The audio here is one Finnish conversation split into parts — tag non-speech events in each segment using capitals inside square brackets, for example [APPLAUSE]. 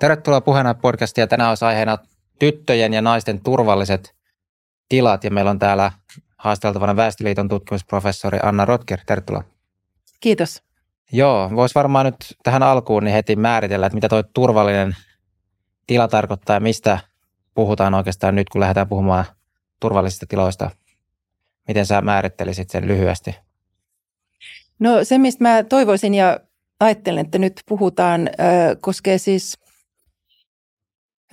Tervetuloa puheena podcastia. Tänään olisi aiheena tyttöjen ja naisten turvalliset tilat. Ja meillä on täällä haasteltavana Väestöliiton tutkimusprofessori Anna Rotker. Tervetuloa. Kiitos. Joo, voisi varmaan nyt tähän alkuun niin heti määritellä, että mitä tuo turvallinen tila tarkoittaa ja mistä puhutaan oikeastaan nyt, kun lähdetään puhumaan turvallisista tiloista. Miten sä määrittelisit sen lyhyesti? No se, mistä mä toivoisin ja ajattelen, että nyt puhutaan, koskee siis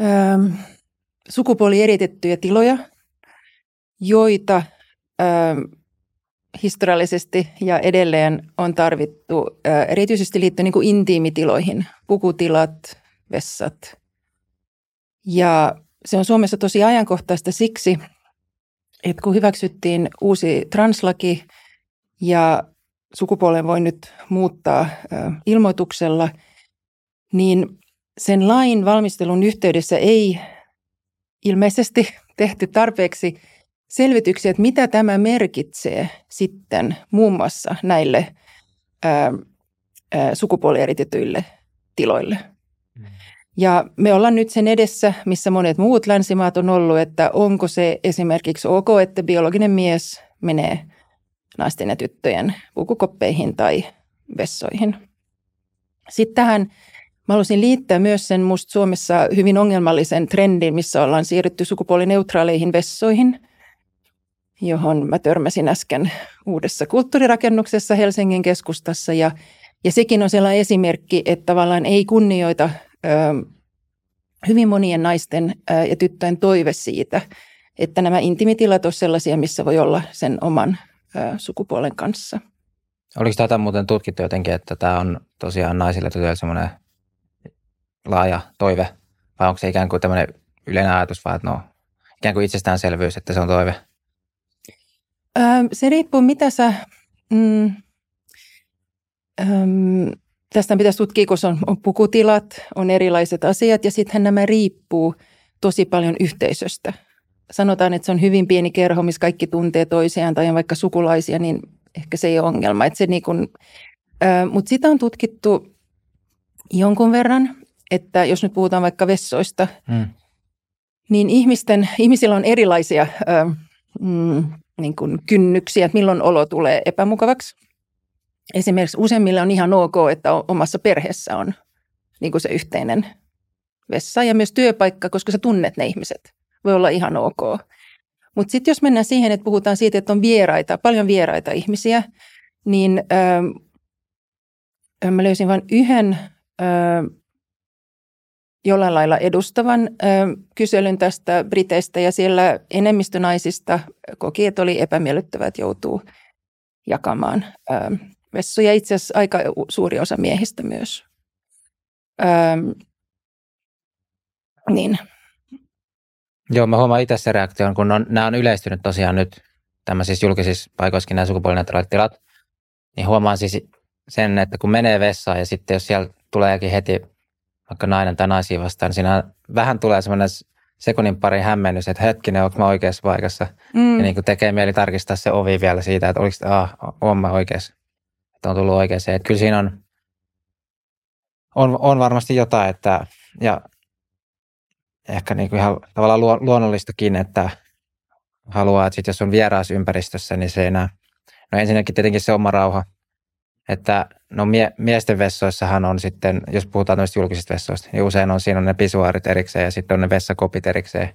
äh, sukupuolieritettyjä tiloja, joita äh, historiallisesti ja edelleen on tarvittu äh, erityisesti liittyen niin kuin intiimitiloihin, pukutilat, vessat. Ja se on Suomessa tosi ajankohtaista siksi, että kun hyväksyttiin uusi translaki ja sukupuolen voi nyt muuttaa ilmoituksella, niin sen lain valmistelun yhteydessä ei ilmeisesti [LAUGHS] tehty tarpeeksi selvityksiä, että mitä tämä merkitsee sitten muun muassa näille ää, ää, sukupuolieritytyille tiloille. Mm. Ja me ollaan nyt sen edessä, missä monet muut länsimaat on ollut, että onko se esimerkiksi ok, että biologinen mies menee naisten ja tyttöjen pukukoppeihin tai vessoihin. Sitten tähän Mä haluaisin liittää myös sen musta Suomessa hyvin ongelmallisen trendin, missä ollaan siirrytty sukupuolineutraaleihin vessoihin, johon mä törmäsin äsken uudessa kulttuurirakennuksessa Helsingin keskustassa. Ja, ja sekin on sellainen esimerkki, että tavallaan ei kunnioita ö, hyvin monien naisten ö, ja tyttöjen toive siitä, että nämä intimitilat ovat sellaisia, missä voi olla sen oman ö, sukupuolen kanssa. Oliko tätä muuten tutkittu jotenkin, että tämä on tosiaan naisille tytöille semmoinen laaja toive, vai onko se ikään kuin tämmöinen yleinen ajatus, vai että no, ikään kuin itsestäänselvyys, että se on toive? Öö, se riippuu, mitä sä... Mm, öm, tästä pitäisi tutkia, kun on, on pukutilat, on erilaiset asiat, ja sittenhän nämä riippuu tosi paljon yhteisöstä. Sanotaan, että se on hyvin pieni kerho, missä kaikki tuntee toisiaan tai on vaikka sukulaisia, niin ehkä se ei ole ongelma. Se niin kun, ö, mutta sitä on tutkittu jonkun verran että jos nyt puhutaan vaikka vessoista, mm. niin ihmisten, ihmisillä on erilaisia ö, mm, niin kuin kynnyksiä, että milloin olo tulee epämukavaksi. Esimerkiksi useimmilla on ihan ok, että omassa perheessä on niin kuin se yhteinen vessa ja myös työpaikka, koska sä tunnet ne ihmiset. Voi olla ihan ok. Mutta sitten jos mennään siihen, että puhutaan siitä, että on vieraita, paljon vieraita ihmisiä, niin ö, mä löysin vain yhden ö, jollain lailla edustavan ö, kyselyn tästä Briteistä ja siellä enemmistö naisista koki, että oli epämiellyttävää, että joutuu jakamaan ö, vessoja. Itse asiassa aika suuri osa miehistä myös. Ö, niin. Joo, mä huomaan itse se reaktio, kun on, nämä on yleistynyt tosiaan nyt tämmöisissä julkisissa paikoissakin nämä sukupuolineutraalit tilat, niin huomaan siis sen, että kun menee vessaan ja sitten jos siellä tuleekin heti vaikka nainen tai naisia vastaan, niin siinä vähän tulee semmoinen sekunnin pari hämmennys, että hetkinen, onko mä oikeassa paikassa. Mm. Ja niin kuin tekee mieli tarkistaa se ovi vielä siitä, että oliko, ah, on mä oikeassa. Että on tullut oikeeseen. Että kyllä siinä on, on, on varmasti jotain, että, ja ehkä niin kuin ihan tavallaan luonnollistakin, että haluaa, että sit jos on vieraassa ympäristössä, niin se ei enää, no ensinnäkin tietenkin se oma rauha – että no mie- miesten vessoissahan on sitten, jos puhutaan noista julkisista vessoista, niin usein on siinä on ne pisuaarit erikseen ja sitten on ne vessakopit erikseen.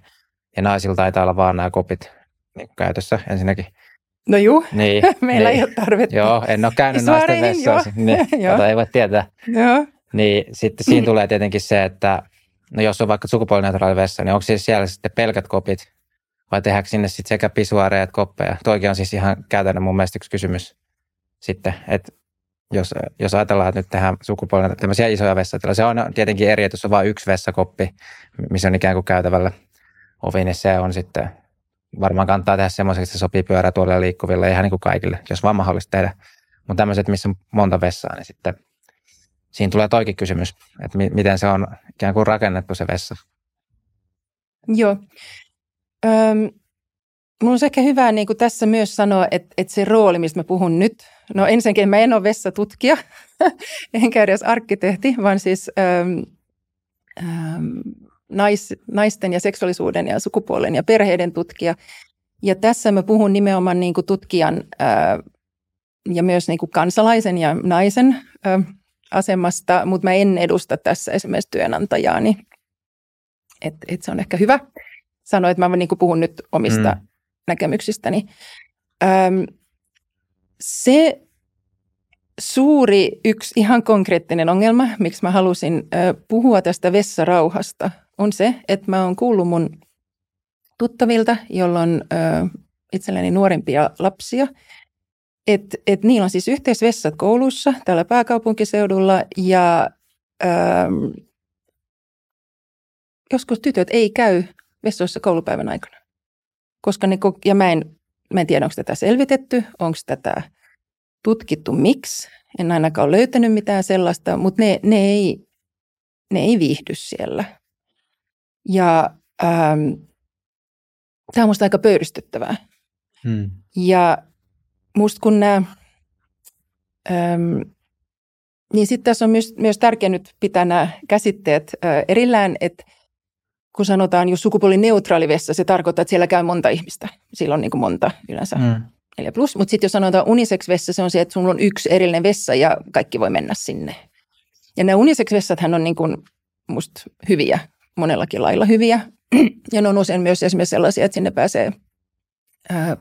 Ja naisilla taitaa olla vaan nämä kopit niin käytössä ensinnäkin. No juu, niin, [LAUGHS] meillä niin, ei ole tarvetta. Joo, en ole käynyt naisten vessoissa, niin, [LAUGHS] joo. ei voi tietää. Joo. Niin sitten siinä tulee tietenkin se, että no jos on vaikka sukupuolineutraali vessa, niin onko siis siellä sitten pelkät kopit vai tehdäänkö sinne sitten sekä pisuaareja että koppeja? Toikin on siis ihan käytännön mun mielestä yksi kysymys sitten, että jos, jos ajatellaan, että nyt tehdään sukupuolella tämmöisiä isoja vessatiloja, se on tietenkin eri, että jos on vain yksi vessakoppi, missä on ikään kuin käytävällä ovi, niin se on sitten, varmaan kannattaa tehdä semmoiseksi, että se sopii pyörätuolille liikkuville ihan niin kuin kaikille, jos vaan mahdollista tehdä. Mutta tämmöiset, missä on monta vessaa, niin sitten siinä tulee toikin kysymys, että mi- miten se on ikään kuin rakennettu se vessa. Joo. Öm, Mun on ehkä hyvä niin kuin tässä myös sanoa, että, että se rooli, mistä mä puhun nyt, no ensinnäkin mä en ole vessatutkija, [LAUGHS] enkä edes arkkitehti, vaan siis ähm, ähm, nais, naisten ja seksuaalisuuden ja sukupuolen ja perheiden tutkija. Ja tässä mä puhun nimenomaan niin kuin tutkijan ää, ja myös niin kuin kansalaisen ja naisen ää, asemasta, mutta mä en edusta tässä esimerkiksi työnantajaani. Et, et se on ehkä hyvä sanoa, että mä niin kuin puhun nyt omista mm. Näkemyksistäni. Öm, se suuri yksi ihan konkreettinen ongelma, miksi mä halusin ö, puhua tästä vessarauhasta, on se, että mä oon kuullut mun tuttavilta, jolla on ö, itselleni nuorempia lapsia, että et niillä on siis yhteisvessat koulussa täällä pääkaupunkiseudulla ja ö, joskus tytöt ei käy vessoissa koulupäivän aikana. Koska ne, ja mä en, mä en tiedä, onko tätä selvitetty, onko tätä tutkittu miksi. En ainakaan ole löytänyt mitään sellaista, mutta ne, ne, ei, ne ei viihdy siellä. Ja ähm, tämä on minusta aika pöyristyttävää. Hmm. Ja musta kun nämä, ähm, niin sitten tässä on myös, myös tärkeää nyt pitää nämä käsitteet äh, erillään, että kun sanotaan, jos sukupuolineutraali vessa, se tarkoittaa, että siellä käy monta ihmistä. Silloin niin kuin monta yleensä. Mm. 4 plus. Mutta sitten jos sanotaan unisex-vessa, se on se, että sulla on yksi erillinen vessa ja kaikki voi mennä sinne. Ja nämä unisex-vessathan on niin kuin musta hyviä, monellakin lailla hyviä. [CLEARS THROAT] Ja ne on usein myös esimerkiksi sellaisia, että sinne pääsee ää, ää,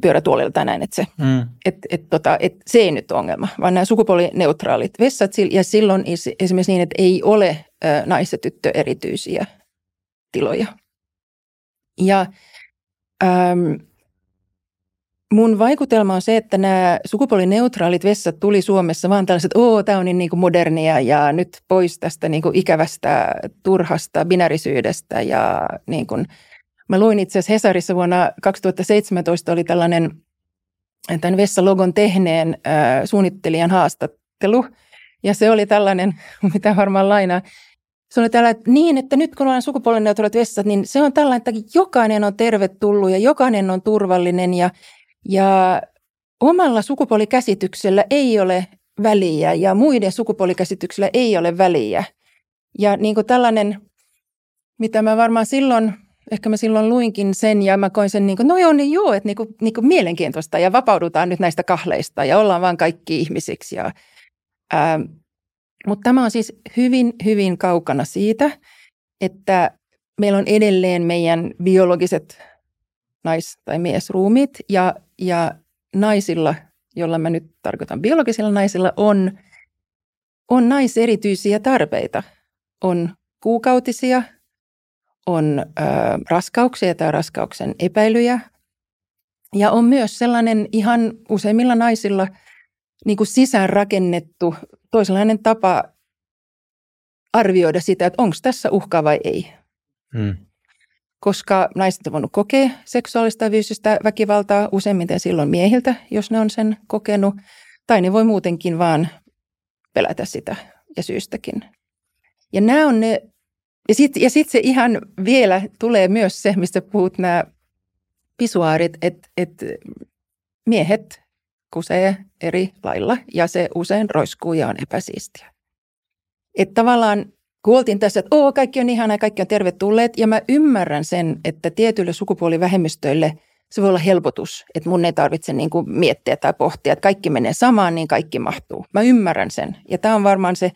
pyörätuolilla tai näin, että se, mm. et, et, tota, et, se ei nyt ole ongelma, vaan nämä sukupuolineutraalit vessat, ja silloin esimerkiksi niin, että ei ole nais- ja tyttö erityisiä tiloja. Ja äm, mun vaikutelma on se, että nämä sukupuolineutraalit vessat tuli Suomessa vaan tällaiset, oo, tämä on niin, niin kuin modernia ja nyt pois tästä niin kuin ikävästä, turhasta binärisyydestä ja niin kuin, mä luin itse asiassa Hesarissa vuonna 2017 oli tällainen tämän vessalogon tehneen äh, suunnittelijan haastattelu ja se oli tällainen, [LAUGHS] mitä varmaan lainaa, se oli tällä, että niin, että nyt kun on sukupuolineutraalit vessat, niin se on tällainen, että jokainen on tervetullut ja jokainen on turvallinen ja ja omalla sukupuolikäsityksellä ei ole väliä ja muiden sukupuolikäsityksellä ei ole väliä. Ja niin kuin tällainen, mitä mä varmaan silloin, ehkä mä silloin luinkin sen ja mä koin sen niin kuin, no joo, niin joo, että niin kuin, niin kuin mielenkiintoista ja vapaudutaan nyt näistä kahleista ja ollaan vaan kaikki ihmisiksi. Ja, ää, mutta tämä on siis hyvin, hyvin kaukana siitä, että meillä on edelleen meidän biologiset nais- tai miesruumit ja ja naisilla, jolla mä nyt tarkoitan biologisilla naisilla, on, on naiserityisiä tarpeita. On kuukautisia, on ö, raskauksia tai raskauksen epäilyjä. Ja on myös sellainen ihan useimmilla naisilla niin kuin sisäänrakennettu toisenlainen tapa arvioida sitä, että onko tässä uhka vai ei. Hmm koska naiset on voinut kokea seksuaalista ja fyysistä väkivaltaa useimmiten silloin miehiltä, jos ne on sen kokenut, tai ne voi muutenkin vaan pelätä sitä ja syystäkin. Ja nämä on ne, ja sitten ja sit se ihan vielä tulee myös se, mistä puhut nämä pisuaarit, että et miehet kusee eri lailla ja se usein roiskuu ja on epäsiistiä. Että tavallaan kuultiin tässä, että Oo, kaikki on ihana ja kaikki on tervetulleet. Ja mä ymmärrän sen, että tietyille sukupuolivähemmistöille se voi olla helpotus, että mun ei tarvitse niin kuin miettiä tai pohtia, että kaikki menee samaan, niin kaikki mahtuu. Mä ymmärrän sen. Ja tämä on varmaan se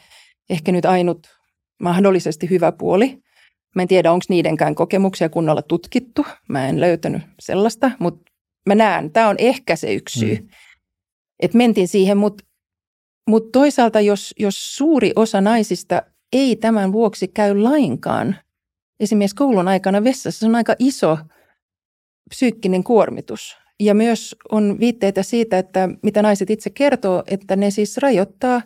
ehkä nyt ainut mahdollisesti hyvä puoli. Mä en tiedä, onko niidenkään kokemuksia kunnolla tutkittu. Mä en löytänyt sellaista, mutta mä näen, tämä on ehkä se yksi syy. Mm. Että mentiin siihen, mutta mut toisaalta jos, jos suuri osa naisista ei tämän vuoksi käy lainkaan. Esimerkiksi koulun aikana vessassa se on aika iso psyykkinen kuormitus. Ja myös on viitteitä siitä, että mitä naiset itse kertoo, että ne siis rajoittaa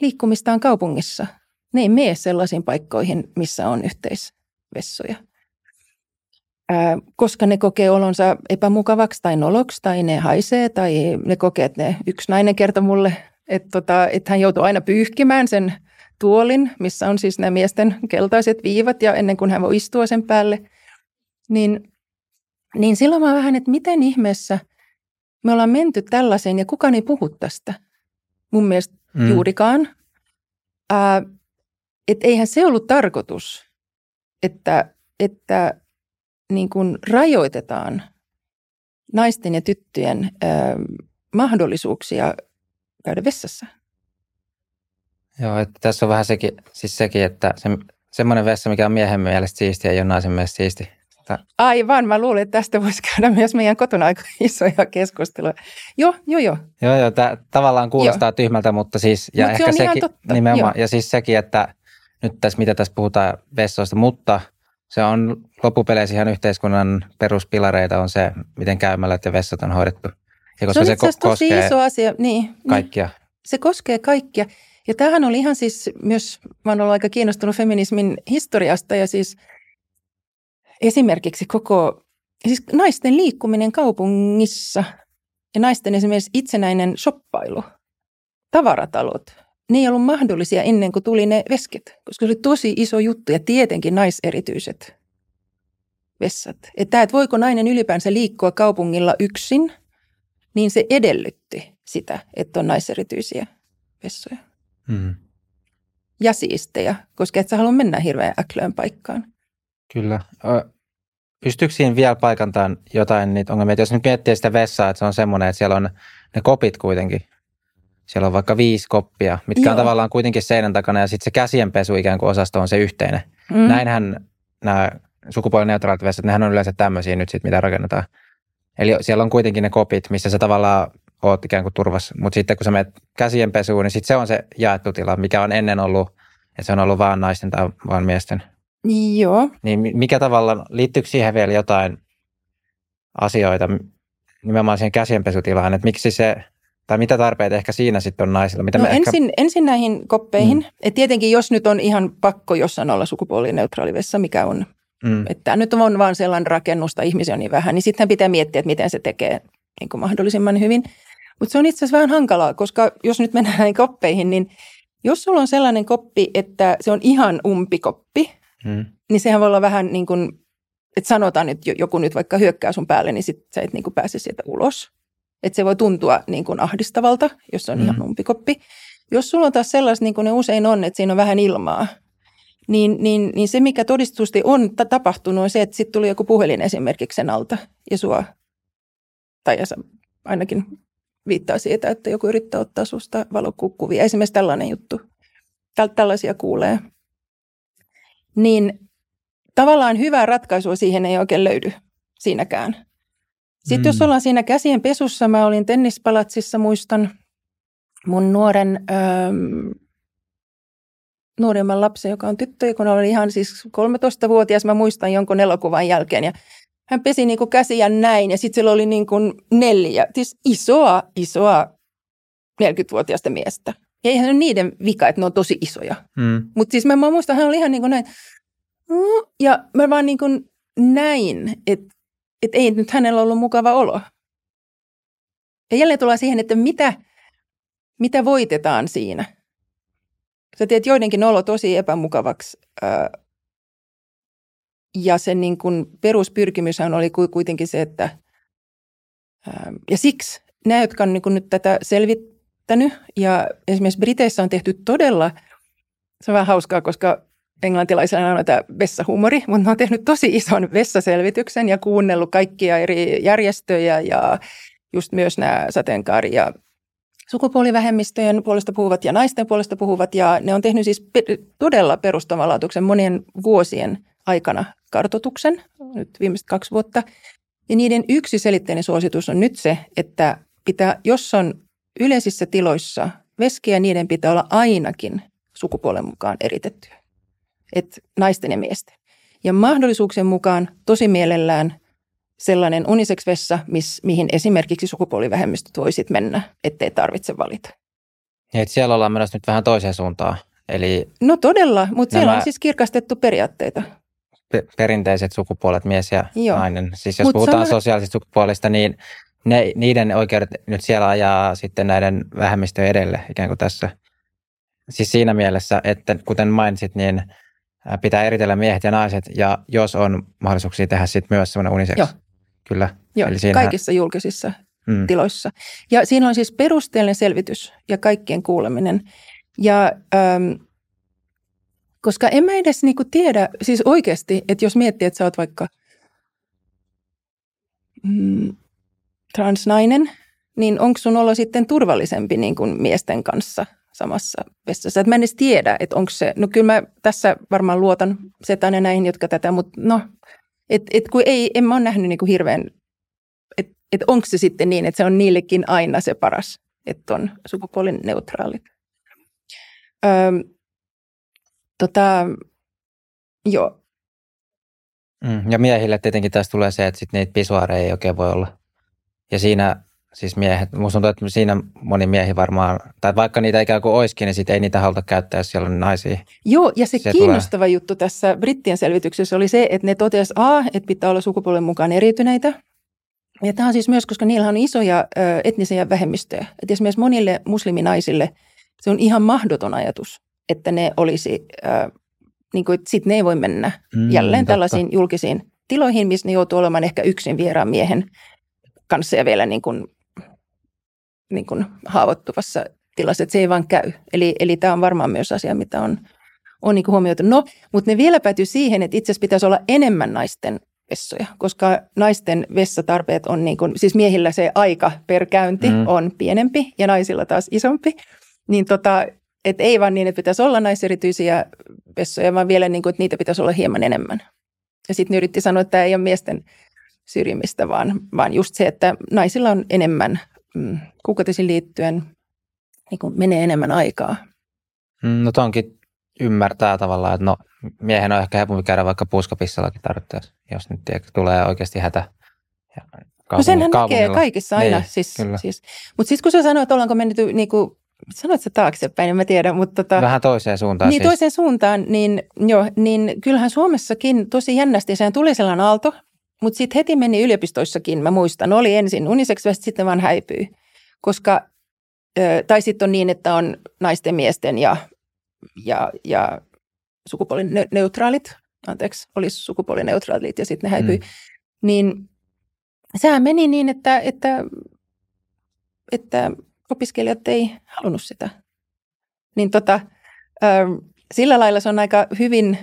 liikkumistaan kaupungissa. Ne ei mene sellaisiin paikkoihin, missä on yhteisvessoja. Ää, koska ne kokee olonsa epämukavaksi tai noloksi tai ne haisee tai ne kokee, että ne, yksi nainen kertoi mulle, että, tota, että hän joutuu aina pyyhkimään sen – tuolin, missä on siis nämä miesten keltaiset viivat ja ennen kuin hän voi istua sen päälle, niin, niin silloin mä vähän, että miten ihmeessä me ollaan menty tällaiseen ja kukaan ei puhu tästä. Mun mielestä mm. juurikaan. Ää, et eihän se ollut tarkoitus, että, että niin kuin rajoitetaan naisten ja tyttöjen ö, mahdollisuuksia käydä vessassa. Joo, että tässä on vähän sekin, siis sekin että se, semmoinen vessa, mikä on miehen mielestä siisti, ei ole naisen mielestä siisti. Aivan, mä luulen, että tästä voisi käydä myös meidän kotona aika [LAUGHS] isoja keskusteluja. Joo, joo, joo. Joo, joo, tämä tavallaan kuulostaa joo. tyhmältä, mutta siis, ja Mut ehkä se sekin, nimenomaan, joo. ja siis sekin, että nyt tässä, mitä tässä puhutaan vessoista, mutta se on loppupeleissä ihan yhteiskunnan peruspilareita on se, miten käymälät ja vessat on hoidettu. Ja koska se, on se ko- tosi iso asia. Niin, niin, kaikkia. Se koskee kaikkia. Ja tämähän oli ihan siis myös, mä olen ollut aika kiinnostunut feminismin historiasta ja siis esimerkiksi koko, siis naisten liikkuminen kaupungissa ja naisten esimerkiksi itsenäinen shoppailu, tavaratalot, ne ei ollut mahdollisia ennen kuin tuli ne vesket, koska se oli tosi iso juttu ja tietenkin naiserityiset vessat. Että, että voiko nainen ylipäänsä liikkua kaupungilla yksin, niin se edellytti sitä, että on naiserityisiä vessoja. Mm. Ja siistejä, koska et sä halua mennä hirveän äklöön paikkaan. Kyllä. Pystyykö siinä vielä paikantamaan jotain niitä ongelmia? Jos nyt miettii sitä vessaa, että se on semmoinen, että siellä on ne kopit kuitenkin. Siellä on vaikka viisi koppia, mitkä Joo. on tavallaan kuitenkin seinän takana ja sitten se käsienpesu ikään kuin osasto on se yhteinen. Mm. Näinhän nämä sukupuolineutraalit vessat, nehän on yleensä tämmöisiä nyt sitten, mitä rakennetaan. Eli siellä on kuitenkin ne kopit, missä se tavallaan oot ikään kuin turvassa. Mutta sitten kun sä menet käsienpesuun, niin sitten se on se jaettu tila, mikä on ennen ollut, että se on ollut vaan naisten tai vaan miesten. Joo. Niin mikä tavalla, liittyykö siihen vielä jotain asioita nimenomaan siihen käsienpesutilaan, että miksi se, tai mitä tarpeita ehkä siinä sitten on naisilla? Mitä no me ensin, ehkä... ensin näihin koppeihin. Mm. Et tietenkin jos nyt on ihan pakko jossain olla sukupuolineutraali vessa, mikä on, mm. että nyt on vaan sellainen rakennusta, ihmisiä on niin vähän, niin sitten pitää miettiä, että miten se tekee niin kuin mahdollisimman hyvin. Mutta se on itse asiassa vähän hankalaa, koska jos nyt mennään näihin koppeihin, niin jos sulla on sellainen koppi, että se on ihan umpikoppi, hmm. niin sehän voi olla vähän niin kuin, että sanotaan, että joku nyt vaikka hyökkää sun päälle, niin sit sä et niin kuin pääse sieltä ulos. Että se voi tuntua niin kuin ahdistavalta, jos se on hmm. ihan umpikoppi. Jos sulla on taas sellaista, niin kuin ne usein on, että siinä on vähän ilmaa, niin, niin, niin se, mikä todistusti on tapahtunut, on se, että sitten tuli joku puhelin esimerkiksi sen alta ja sua, tai ja ainakin viittaa siitä, että joku yrittää ottaa susta valokuvia. Esimerkiksi tällainen juttu. Tällaisia kuulee. Niin tavallaan hyvää ratkaisua siihen ei oikein löydy siinäkään. Sitten mm. jos ollaan siinä käsien pesussa, mä olin tennispalatsissa, muistan mun nuoren, ähm, nuoremman lapsen, joka on tyttö, kun oli ihan siis 13-vuotias, mä muistan jonkun elokuvan jälkeen. Ja hän pesi niin kuin käsiä näin ja sitten siellä oli niin kuin neljä, siis isoa, isoa 40-vuotiaista miestä. Ja eihän ole niiden vika, että ne on tosi isoja. Mm. Mutta siis mä, mä muistan, hän oli ihan niin kuin näin. Ja mä vaan niin kuin näin, että, että ei nyt hänellä ollut mukava olo. Ja jälleen tullaan siihen, että mitä, mitä voitetaan siinä. Sä teet joidenkin olo tosi epämukavaksi ää, ja sen niin kuin peruspyrkimyshän oli kuitenkin se, että ähm, ja siksi nämä, jotka on niin nyt tätä selvittänyt ja esimerkiksi Briteissä on tehty todella, se on vähän hauskaa, koska englantilaisilla on tämä vessahuumori, mutta ne on tehnyt tosi ison vessaselvityksen ja kuunnellut kaikkia eri järjestöjä ja just myös nämä sateenkaari- ja sukupuolivähemmistöjen puolesta puhuvat ja naisten puolesta puhuvat. Ja ne on tehnyt siis todella perustavanlaatuisen monien vuosien aikana kartotuksen, nyt viimeiset kaksi vuotta. Ja niiden yksi selitteinen suositus on nyt se, että pitää, jos on yleisissä tiloissa veskiä, niiden pitää olla ainakin sukupuolen mukaan eritettyä. Et naisten ja miesten. Ja mahdollisuuksien mukaan tosi mielellään sellainen unisex-vessa, miss, mihin esimerkiksi sukupuolivähemmistöt voisit mennä, ettei tarvitse valita. Ja et siellä ollaan menossa nyt vähän toiseen suuntaan. Eli no todella, mutta nämä... siellä on siis kirkastettu periaatteita perinteiset sukupuolet, mies ja Joo. nainen. Siis jos Mut puhutaan sama... sosiaalisista sukupuolista, niin ne, niiden oikeudet nyt siellä ajaa sitten näiden vähemmistöjen edelle ikään kuin tässä. Siis siinä mielessä, että kuten mainitsit, niin pitää eritellä miehet ja naiset, ja jos on mahdollisuuksia tehdä sitten myös semmoinen uniseksi. Joo. Kyllä. Joo, Eli siinä... kaikissa julkisissa mm. tiloissa. Ja siinä on siis perusteellinen selvitys ja kaikkien kuuleminen. Ja ähm, Koska en mä edes niinku tiedä, siis oikeasti, että jos miettii, että sä oot vaikka mm, transnainen, niin onko sun olo sitten turvallisempi niin kuin miesten kanssa samassa vessassa? Et mä en edes tiedä, että onko se, no kyllä mä tässä varmaan luotan setään ja näihin, jotka tätä, mutta no, et, et kun ei, en mä ole nähnyt niin kuin hirveän, että et onko se sitten niin, että se on niillekin aina se paras, että on sukupuolineutraalit. Öö, tota, joo. Mm, ja miehille tietenkin tässä tulee se, että sit niitä pisuaareja ei oikein voi olla. Ja siinä siis miehet, musta tuntuu, että siinä moni miehi varmaan, tai vaikka niitä ikään kuin olisikin, niin sit ei niitä haluta käyttää, jos siellä on naisia. Joo, ja se, se kiinnostava tulee. juttu tässä brittien selvityksessä oli se, että ne totesivat A, että pitää olla sukupuolen mukaan eriytyneitä. Ja tämä on siis myös, koska niillä on isoja ö, etnisiä vähemmistöjä. Että esimerkiksi monille musliminaisille se on ihan mahdoton ajatus, että ne olisi, ö, niin kuin, että sit ne ei voi mennä mm, jälleen totta. tällaisiin julkisiin tiloihin, missä ne joutuu olemaan ehkä yksin vieraan miehen kanssa ja vielä niin kuin niin kuin haavoittuvassa tilassa, että se ei vaan käy. Eli, eli tämä on varmaan myös asia, mitä on, on niin kuin huomioitu. No, mutta ne vielä päätyy siihen, että itse asiassa pitäisi olla enemmän naisten vessoja, koska naisten vessatarpeet on niin kuin, siis miehillä se aika per käynti mm. on pienempi ja naisilla taas isompi. Niin tota, että ei vaan niin, että pitäisi olla naiserityisiä vessoja, vaan vielä niin kuin, että niitä pitäisi olla hieman enemmän. Ja sitten yritti sanoa, että tämä ei ole miesten syrjimistä, vaan, vaan just se, että naisilla on enemmän mm, kuukautisiin liittyen niin kuin menee enemmän aikaa. Mm, no tonkin ymmärtää tavallaan, että no miehen on ehkä helpompi käydä vaikka puuskapissallakin tarvittaessa, jos nyt tiedä, tulee oikeasti hätä. Ja no senhän näkee kaikissa aina. Niin, siis, siis. Mutta sitten kun sä sanoit, että ollaanko mennyt niin kuin, sanoit sä taaksepäin, en mä tiedä. Mutta tota, Vähän toiseen suuntaan Niin, siis. toiseen suuntaan, niin, jo, niin kyllähän Suomessakin tosi jännästi, sehän tuli sellainen aalto, mutta sitten heti meni yliopistoissakin, mä muistan, oli ensin uniseksi, sitten vaan häipyi. Koska, tai sitten on niin, että on naisten, miesten ja, ja, ja sukupuolineutraalit, anteeksi, olisi sukupuolineutraalit ja sitten ne häipyi. Mm. Niin sehän meni niin, että, että, että opiskelijat ei halunnut sitä. Niin tota, sillä lailla se on aika hyvin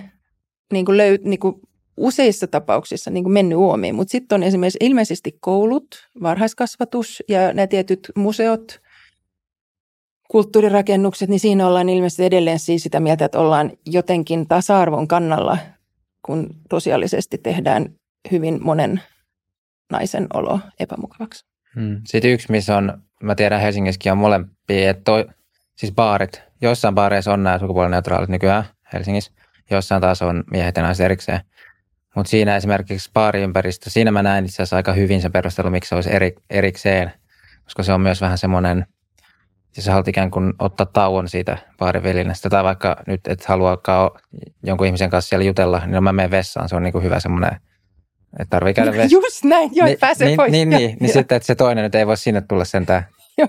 niin kuin löy, niin kuin useissa tapauksissa niin kuin mennyt uomiin, mutta sitten on esimerkiksi ilmeisesti koulut, varhaiskasvatus ja nämä tietyt museot, kulttuurirakennukset, niin siinä ollaan ilmeisesti edelleen siis sitä mieltä, että ollaan jotenkin tasa-arvon kannalla, kun tosiaalisesti tehdään hyvin monen naisen olo epämukavaksi. Hmm. Sitten yksi, missä on, mä tiedän Helsingissäkin on molempia, että toi, siis baarit, joissain baareissa on nämä sukupuolineutraalit nykyään Helsingissä, joissain taas on miehet ja naiset erikseen. Mutta siinä esimerkiksi baariympäristö, siinä mä näen itse asiassa aika hyvin se perustelu, miksi se olisi eri, erikseen, koska se on myös vähän semmoinen, siis sä haluat ikään kuin ottaa tauon siitä baarivälineestä, tai vaikka nyt et haluakaan jonkun ihmisen kanssa siellä jutella, niin mä menen vessaan, se on niin kuin hyvä semmoinen, että tarvii käydä vessaan. Just näin, joo, niin, pääsee niin, pois. Niin, niin, niin, [LAUGHS] niin sitten, että se toinen nyt ei voi sinne tulla sentään. [LAUGHS] Joo.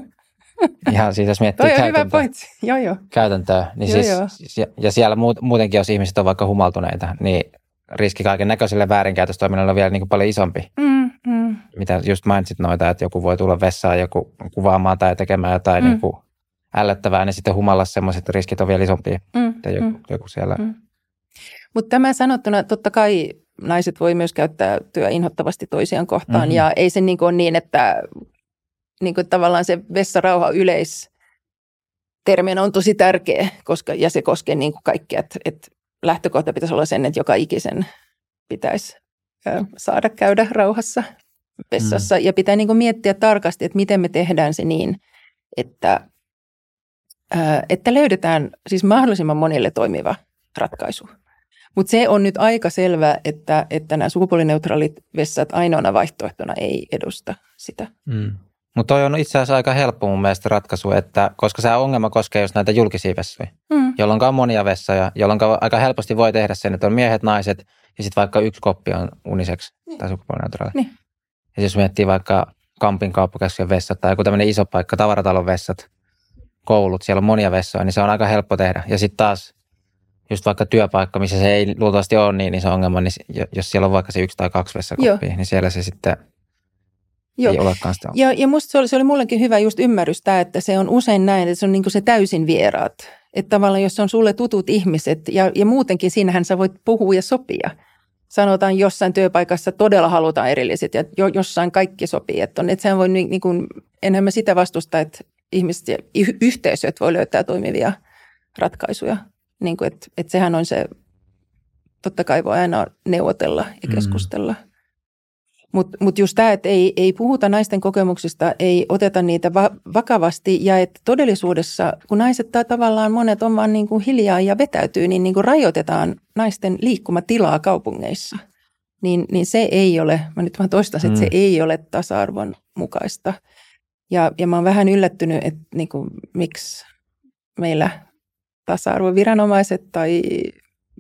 Ihan siitä, jos miettii Toi on hyvä pointsi, joo joo. Käytäntöä, niin joo, siis, joo. ja siellä muutenkin, jos ihmiset on vaikka humaltuneita, niin riski kaiken näköiselle väärinkäytöstoiminnalle on vielä niin kuin paljon isompi. Mm, mm. Mitä just mainitsit noita, että joku voi tulla vessaan joku kuvaamaan tai tekemään jotain mm. niin kuin ällöttävää, niin sitten humalassa semmoiset riskit on vielä isompia. Mm, joku, mm. joku siellä. Mm. Mutta tämä sanottuna, totta kai naiset voi myös käyttää työ inhottavasti toisiaan kohtaan mm-hmm. ja ei se niin ole niin, että niin kuin tavallaan se vessarauha yleis terminä on tosi tärkeä, koska, ja se koskee niin kuin kaikkea, että, että lähtökohta pitäisi olla sen, että joka ikisen pitäisi saada käydä rauhassa vessassa. Mm. Ja pitää niin kuin miettiä tarkasti, että miten me tehdään se niin, että, että löydetään siis mahdollisimman monille toimiva ratkaisu. Mutta se on nyt aika selvä, että, että nämä sukupuolineutraalit vessat ainoana vaihtoehtona ei edusta sitä. Mm. Mutta toi on itse asiassa aika helppo mun mielestä ratkaisu, että koska se ongelma koskee just näitä julkisia vessoja, mm. jolloin on monia vessoja, jolloin aika helposti voi tehdä sen, että on miehet, naiset ja sitten vaikka yksi koppi on uniseksi niin. tai sukupuolineutraali. Niin. Ja jos miettii vaikka Kampin kauppakeskusten vessat tai joku tämmöinen iso paikka, tavaratalon vessat, koulut, siellä on monia vessoja, niin se on aika helppo tehdä. Ja sitten taas just vaikka työpaikka, missä se ei luultavasti ole niin iso ongelma, niin jos siellä on vaikka se yksi tai kaksi vessakoppia, niin siellä se sitten Joo. ei olekaan sitä. Ja, ja musta se oli, se oli mullekin hyvä just ymmärrys tämä, että se on usein näin, että se on niin se täysin vieraat. Että tavallaan jos on sulle tutut ihmiset ja, ja muutenkin siinähän sä voit puhua ja sopia. Sanotaan jossain työpaikassa todella halutaan erilliset ja jo, jossain kaikki sopii. Että, on, että sehän voi niin, niin kuin, enhän mä sitä vastusta, että ihmiset ja yhteisöt voi löytää toimivia ratkaisuja. Niin kuin, että, että sehän on se, totta kai voi aina neuvotella ja mm. keskustella. Mm. Mutta mut just tämä, että ei, ei puhuta naisten kokemuksista, ei oteta niitä va- vakavasti ja että todellisuudessa, kun naiset tai tavallaan monet on vaan niin kuin hiljaa ja vetäytyy, niin, niin kuin rajoitetaan naisten liikkumatilaa kaupungeissa. Niin, niin se ei ole, mä nyt vaan toistan, että mm. se ei ole tasa-arvon mukaista. Ja, ja mä oon vähän yllättynyt, että niin kuin, miksi meillä tasa-arvoviranomaiset tai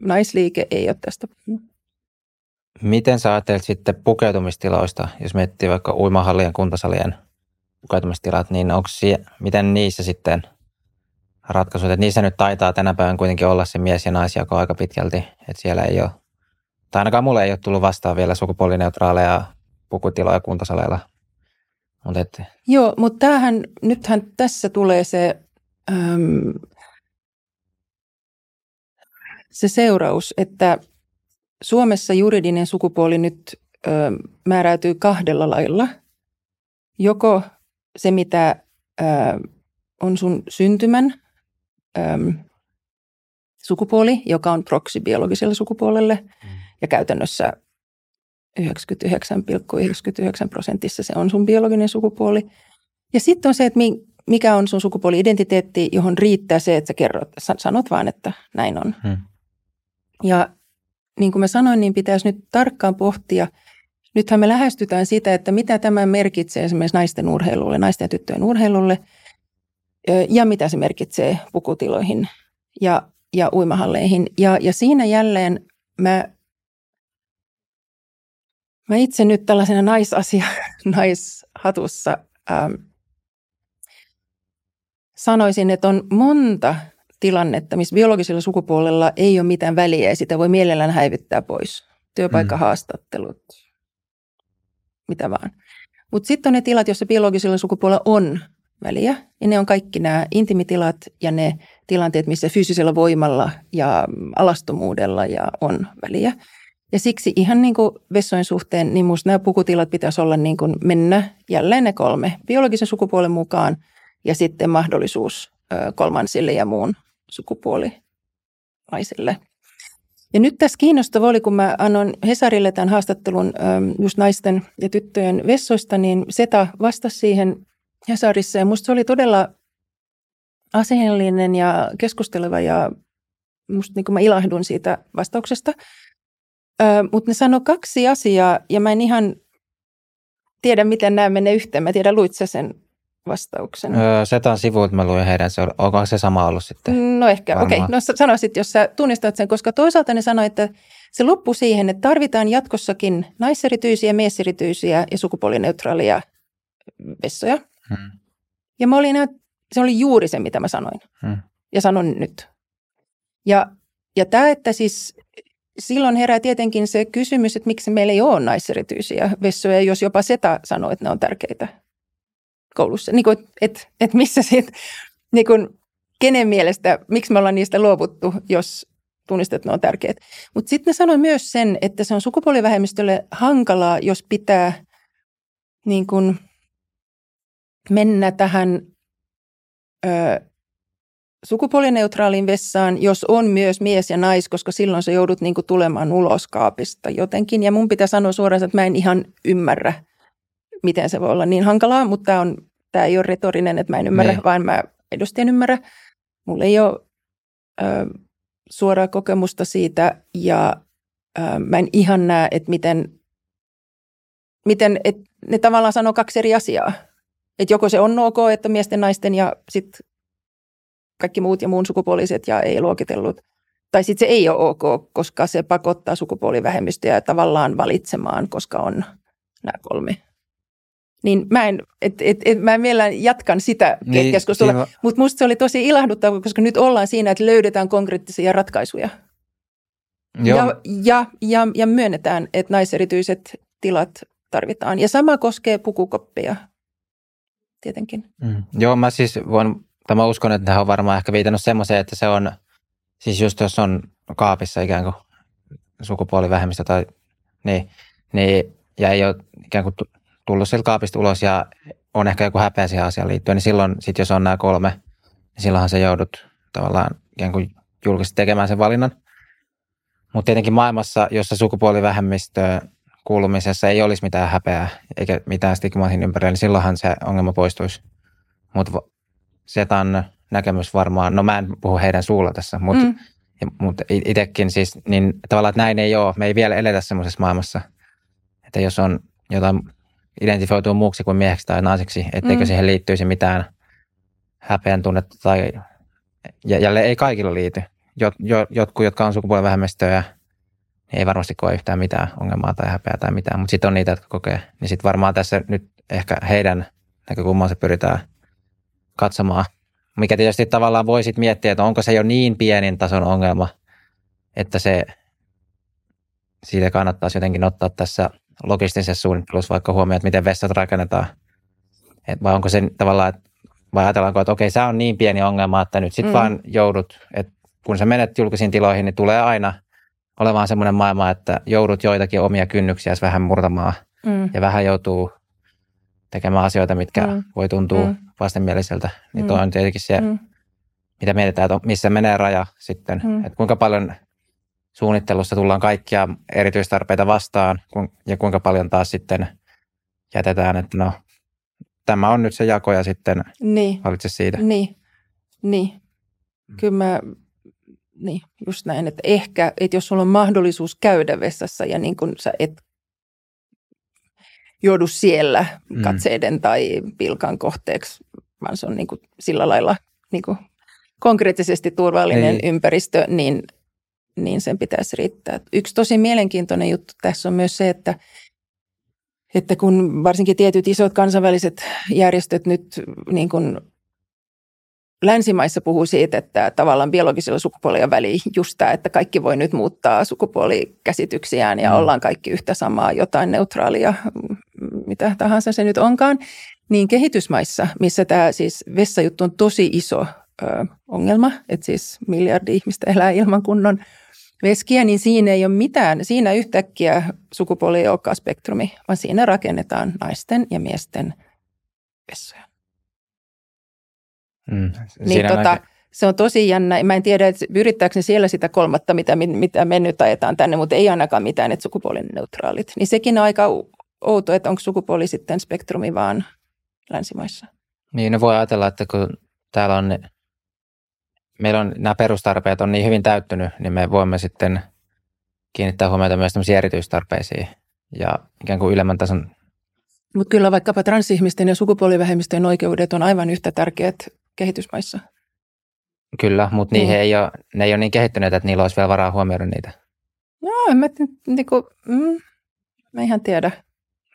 naisliike ei ole tästä puhunut. Miten sä ajattelet sitten pukeutumistiloista, jos miettii vaikka uimahallien, kuntosalien pukeutumistilat, niin onko sie, miten niissä sitten ratkaisut, että niissä nyt taitaa tänä päivänä kuitenkin olla se mies- ja naisjako aika pitkälti, että siellä ei ole, tai ainakaan mulle ei ole tullut vastaan vielä sukupuolineutraaleja pukutiloja kuntosaleilla. Mut et... Joo, mutta tämähän, nythän tässä tulee se, äm, se seuraus, että Suomessa juridinen sukupuoli nyt ö, määräytyy kahdella lailla. Joko se, mitä ö, on sun syntymän ö, sukupuoli, joka on proksi biologiselle sukupuolelle, mm. ja käytännössä 99,99 ,99 prosentissa se on sun biologinen sukupuoli. Ja sitten on se, että mikä on sun sukupuoli-identiteetti, johon riittää se, että sä kerrot, sanot vaan, että näin on. Hmm. Ja niin kuin mä sanoin, niin pitäisi nyt tarkkaan pohtia. Nythän me lähestytään sitä, että mitä tämä merkitsee esimerkiksi naisten urheilulle, naisten ja tyttöjen urheilulle ja mitä se merkitsee pukutiloihin ja, ja uimahalleihin. Ja, ja siinä jälleen mä, mä itse nyt tällaisena naisasia, [LAUGHS] naishatussa ähm, sanoisin, että on monta tilannetta, missä biologisella sukupuolella ei ole mitään väliä ja sitä voi mielellään häivyttää pois. Työpaikkahaastattelut, mitä vaan. Mutta sitten on ne tilat, joissa biologisella sukupuolella on väliä. Ja ne on kaikki nämä intimitilat ja ne tilanteet, missä fyysisellä voimalla ja alastomuudella ja on väliä. Ja siksi ihan niin kuin vessojen suhteen, niin minusta nämä pukutilat pitäisi olla niin kuin mennä jälleen ne kolme biologisen sukupuolen mukaan ja sitten mahdollisuus kolmansille ja muun sukupuolilaisille. Ja nyt tässä kiinnostava oli, kun mä annoin Hesarille tämän haastattelun just naisten ja tyttöjen vessoista, niin Seta vastasi siihen Hesarissa ja musta se oli todella asiallinen ja keskusteleva ja musta niin mä ilahdun siitä vastauksesta. Mutta ne sanoi kaksi asiaa ja mä en ihan tiedä, miten nämä menee yhteen. Mä tiedän, luit sen vastauksen? Öö, Setan sivuilta mä luin heidän, se, onko se sama ollut sitten? No ehkä, okei. Okay. No sano sitten, jos sä tunnistat sen, koska toisaalta ne sanoi, että se loppu siihen, että tarvitaan jatkossakin naiserityisiä, mieserityisiä ja sukupuolineutraalia vessoja. Hmm. Ja mä olin, se oli juuri se, mitä mä sanoin. Hmm. Ja sanon nyt. Ja, ja tämä, että siis silloin herää tietenkin se kysymys, että miksi meillä ei ole naiserityisiä vessoja, jos jopa SETA sanoo, että ne on tärkeitä koulussa. Niin kuin, et, et missä [LAUGHS] siitä, niin kuin, kenen mielestä, miksi me ollaan niistä luovuttu, jos tunnistat, että ne on tärkeät. Mutta sitten ne sanoi myös sen, että se on sukupuolivähemmistölle hankalaa, jos pitää niin kuin, mennä tähän ö, sukupuolineutraaliin vessaan, jos on myös mies ja nais, koska silloin sä joudut niin kuin, tulemaan ulos kaapista jotenkin. Ja mun pitää sanoa suoraan, että mä en ihan ymmärrä, miten se voi olla niin hankalaa, mutta tämä, on, tämä ei ole retorinen, että mä en ymmärrä, ne. Niin. vaan mä edustajan ymmärrä. Mulla ei ole ö, suoraa kokemusta siitä ja ö, mä en ihan näe, että miten, miten että ne tavallaan sanoo kaksi eri asiaa. Että joko se on ok, että miesten, naisten ja sitten kaikki muut ja muun sukupuoliset ja ei luokitellut. Tai sitten se ei ole ok, koska se pakottaa sukupuolivähemmistöjä tavallaan valitsemaan, koska on nämä kolme niin mä en, et, et, et, mä en mielellään jatkan sitä niin, keskustelua, siinä... mutta musta se oli tosi ilahduttava, koska nyt ollaan siinä, että löydetään konkreettisia ratkaisuja. Joo. Ja, ja, ja, ja myönnetään, että naiserityiset tilat tarvitaan. Ja sama koskee pukukoppeja tietenkin. Mm. Joo, mä siis voin tai mä uskon, että hän on varmaan ehkä viitannut semmoiseen, että se on, siis just jos on kaapissa ikään kuin sukupuolivähemmistö tai niin, niin ja ei ole ikään kuin tullut sieltä kaapista ulos ja on ehkä joku häpeä siihen asiaan liittyen, niin silloin sit jos on nämä kolme, niin silloinhan se joudut tavallaan ikään kuin julkisesti tekemään sen valinnan. Mutta tietenkin maailmassa, jossa sukupuolivähemmistöön kuulumisessa ei olisi mitään häpeää eikä mitään stigmaa ympärillä, niin silloinhan se ongelma poistuisi. Mutta Setan näkemys varmaan, no mä en puhu heidän suulla tässä, mutta mm. mut itsekin siis, niin tavallaan, että näin ei ole. Me ei vielä eletä semmoisessa maailmassa, että jos on jotain identifioituu muuksi kuin mieheksi tai naiseksi, etteikö mm. siihen liittyisi mitään häpeän tunnetta tai ja jälleen ei kaikilla liity. Jot, jotkut, jotka on sukupuolivähemmistöjä, niin ei varmasti koe yhtään mitään ongelmaa tai häpeää tai mitään, mutta sitten on niitä, jotka kokee. Niin sitten varmaan tässä nyt ehkä heidän näkökulmansa pyritään katsomaan. Mikä tietysti tavallaan voisit miettiä, että onko se jo niin pienin tason ongelma, että se siitä kannattaisi jotenkin ottaa tässä logistisessa suunnittelussa vaikka huomioon, että miten vessat rakennetaan. Et vai onko se tavallaan, että vai ajatellaanko, että okei, se on niin pieni ongelma, että nyt sitten mm. vaan joudut, että kun sä menet julkisiin tiloihin, niin tulee aina olemaan semmoinen maailma, että joudut joitakin omia kynnyksiä vähän murtamaan mm. ja vähän joutuu tekemään asioita, mitkä mm. voi tuntua mm. vastenmieliseltä. Niin mm. toi on tietenkin se, mm. mitä mietitään, että missä menee raja sitten, mm. että kuinka paljon suunnittelussa tullaan kaikkia erityistarpeita vastaan ja kuinka paljon taas sitten jätetään, että no tämä on nyt se jako ja sitten niin. valitse siitä. Niin, niin. Mm. Kyllä mä, niin, just näin, että ehkä, että jos sulla on mahdollisuus käydä vessassa ja niin kuin sä et joudu siellä mm. katseiden tai pilkan kohteeksi, vaan se on niin kuin sillä lailla niin kuin konkreettisesti turvallinen Ei. ympäristö, niin, niin sen pitäisi riittää. Yksi tosi mielenkiintoinen juttu tässä on myös se, että että kun varsinkin tietyt isot kansainväliset järjestöt nyt niin kuin länsimaissa puhuu siitä, että tavallaan biologisella sukupuolella väliin just tämä, että kaikki voi nyt muuttaa sukupuolikäsityksiään ja mm. ollaan kaikki yhtä samaa, jotain neutraalia, mitä tahansa se nyt onkaan, niin kehitysmaissa, missä tämä siis vessajuttu on tosi iso ö, ongelma, että siis miljardi ihmistä elää ilman kunnon veskiä, niin siinä ei ole mitään. Siinä yhtäkkiä sukupuoli ei olekaan spektrumi, vaan siinä rakennetaan naisten ja miesten vessoja. Mm, niin tota, se on tosi jännä. Mä en tiedä, että yrittääkö ne siellä sitä kolmatta, mitä, mitä mennyt ajetaan tänne, mutta ei ainakaan mitään, että sukupuolineutraalit. Niin sekin on aika outo, että onko sukupuoli sitten spektrumi vaan länsimaissa. Niin, ne voi ajatella, että kun täällä on meillä on nämä perustarpeet on niin hyvin täyttynyt, niin me voimme sitten kiinnittää huomiota myös tämmöisiin erityistarpeisiin ja ikään kuin ylemmän tason. Mutta kyllä vaikkapa transihmisten ja sukupuolivähemmistöjen oikeudet on aivan yhtä tärkeät kehitysmaissa. Kyllä, mutta niin. ei ole, ne ei ole niin kehittyneitä, että niillä olisi vielä varaa huomioida niitä. No, en mä, niinku, mm, mä ihan tiedä.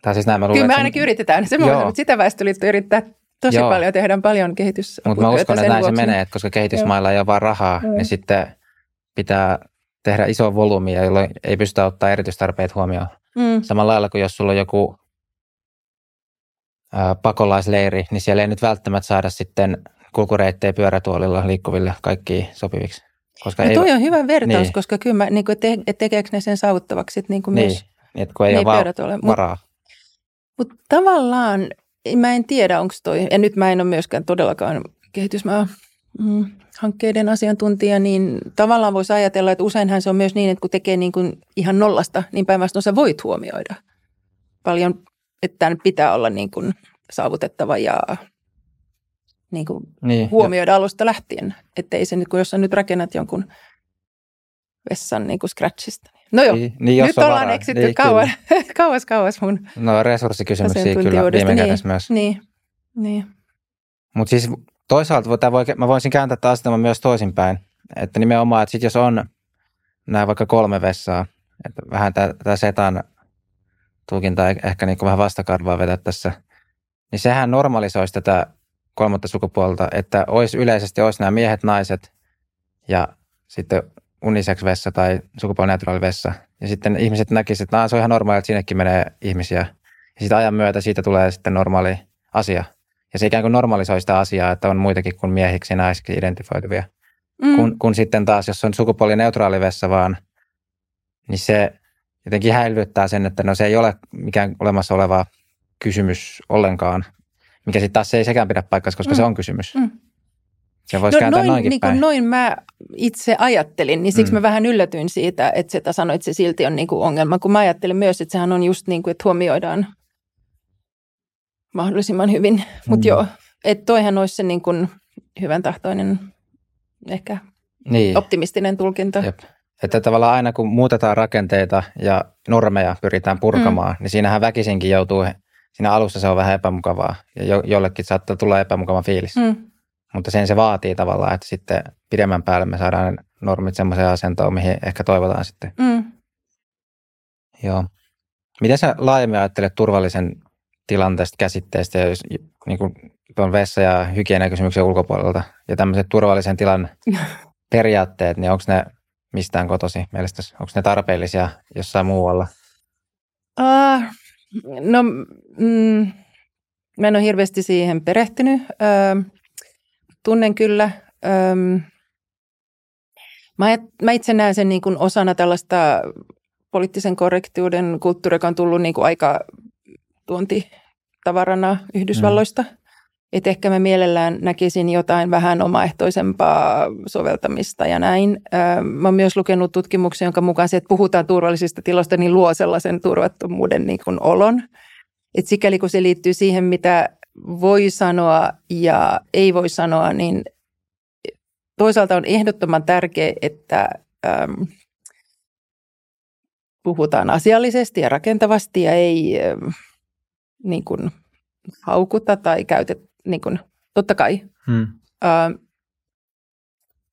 Tai siis näin mä luulen, Kyllä me ainakin sen... yritetään. Se mutta sitä väestöliitto yrittää Tosi Joo. paljon, tehdään paljon kehitys. Mutta mä uskon, että näin vuoksi. se menee, että koska kehitysmailla Joo. ei ole vaan rahaa, Joo. niin sitten pitää tehdä iso volyymi, jolloin ei pystytä ottaa erityistarpeet huomioon. Mm. Samalla lailla kuin jos sulla on joku ä, pakolaisleiri, niin siellä ei nyt välttämättä saada sitten kulkureittejä pyörätuolilla liikkuville kaikki sopiviksi. Koska no ei, toi on hyvä vertaus, niin. koska kyllä mä, niin kuin te, tekeekö ne sen saavuttavaksi, niin kuin niin. myös niin, kun ei niin ole varaa. Mutta mut tavallaan mä en tiedä, onko toi, ja nyt mä en ole myöskään todellakaan kehitysmaa mm, hankkeiden asiantuntija, niin tavallaan voisi ajatella, että useinhan se on myös niin, että kun tekee niin kuin ihan nollasta, niin päinvastoin sä voit huomioida paljon, että tämän pitää olla niin kuin saavutettava ja niin kuin niin, huomioida ja... alusta lähtien. Että ei se nyt, kun jos sä nyt rakennat jonkun vessan niin kuin scratchista, niin No joo, niin, niin nyt ollaan varaa. eksitty niin, kauas, [LAUGHS] kauas, kauas mun No resurssikysymyksiä kyllä viime niin, kädessä myös. Niin, niin. Mutta siis toisaalta voi, mä voisin kääntää taas tämä myös toisinpäin. Että nimenomaan, että sit jos on nämä vaikka kolme vessaa, että vähän tämä setan tulkinta ehkä niin kuin vähän vastakarvaa vetää tässä, niin sehän normalisoisi tätä kolmatta sukupuolta, että olisi yleisesti olisi nämä miehet, naiset ja sitten unisex-vessa tai sukupuolineutraali vessa. Ja sitten ihmiset näkisivät, että se on ihan normaali, että sinnekin menee ihmisiä. Ja sitten ajan myötä siitä tulee sitten normaali asia. Ja se ikään kuin normalisoi sitä asiaa, että on muitakin kuin miehiksi ja naisiksi identifioituvia. Mm. Kun, kun sitten taas, jos on sukupuolineutraali vessa vaan, niin se jotenkin häilyttää sen, että no se ei ole mikään olemassa oleva kysymys ollenkaan, mikä sitten taas ei sekään pidä paikkansa, koska mm. se on kysymys. Mm. Se voisi no, noin, noinkin niin päin. Noin mä itse ajattelin, niin siksi mm. mä vähän yllätyin siitä, että sitä sanoit, että se silti on niin kuin ongelma, kun mä ajattelin myös, että sehän on just niin kuin, että huomioidaan mahdollisimman hyvin. Mutta mm. joo, että toihan olisi se niin kuin hyvän tahtoinen, ehkä niin. optimistinen tulkinta. Jep. Että tavallaan aina kun muutetaan rakenteita ja normeja pyritään purkamaan, mm. niin siinähän väkisinkin joutuu, siinä alussa se on vähän epämukavaa ja jo, jollekin saattaa tulla epämukava fiilis. Mm. Mutta sen se vaatii tavallaan, että sitten pidemmän päälle me saadaan normit semmoiseen asentoon, mihin ehkä toivotaan sitten. Mm. Joo. Miten sä laajemmin ajattelet turvallisen tilanteesta, käsitteestä, jos niin kuin tuon vessa- ja hygieniakysymyksen ulkopuolelta ja tämmöiset turvallisen tilan [LAUGHS] periaatteet, niin onko ne mistään kotosi mielestäsi? Onko ne tarpeellisia jossain muualla? Uh, no, mm, mä en ole hirveästi siihen perehtynyt. Uh, tunnen kyllä. Um, mä, mä itse näen sen niin kuin osana tällaista poliittisen korrektiuden kulttuuria, joka on tullut niin kuin aika tuontitavarana Yhdysvalloista. Mm. Että ehkä mä mielellään näkisin jotain vähän omaehtoisempaa soveltamista ja näin. Mä oon myös lukenut tutkimuksia, jonka mukaan se, että puhutaan turvallisista tiloista, niin luo sellaisen turvattomuuden niin kuin olon. Et sikäli kun se liittyy siihen, mitä voi sanoa ja ei voi sanoa, niin toisaalta on ehdottoman tärkeää, että äm, puhutaan asiallisesti ja rakentavasti ja ei äm, niin kuin haukuta tai käytetä niin kuin, totta kai. Hmm. Uh,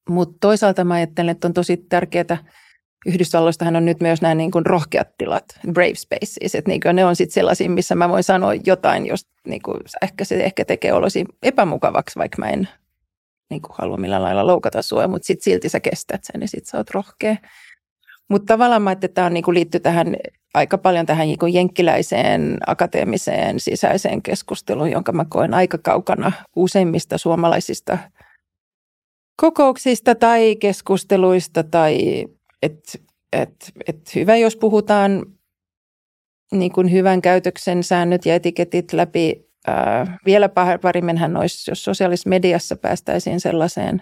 Mutta toisaalta mä ajattelen, että on tosi tärkeää, Yhdysvalloistahan on nyt myös nämä niin kuin rohkeat tilat, brave spaces, että niin ne on sitten sellaisia, missä mä voin sanoa jotain, jos niin kuin, ehkä se ehkä tekee olosi epämukavaksi, vaikka mä en niin kuin halua millään lailla loukata sua, mutta sitten silti sä kestät sen ja sitten sä oot rohkea. Mutta tavallaan mä että tämä niin liittyy tähän aika paljon tähän niin kuin jenkkiläiseen akateemiseen sisäiseen keskusteluun, jonka mä koen aika kaukana useimmista suomalaisista kokouksista tai keskusteluista. Tai että et, et hyvä, jos puhutaan niin kuin hyvän käytöksen säännöt ja etiketit läpi. Ää, vielä parimminhän olisi, jos sosiaalisessa mediassa päästäisiin sellaiseen.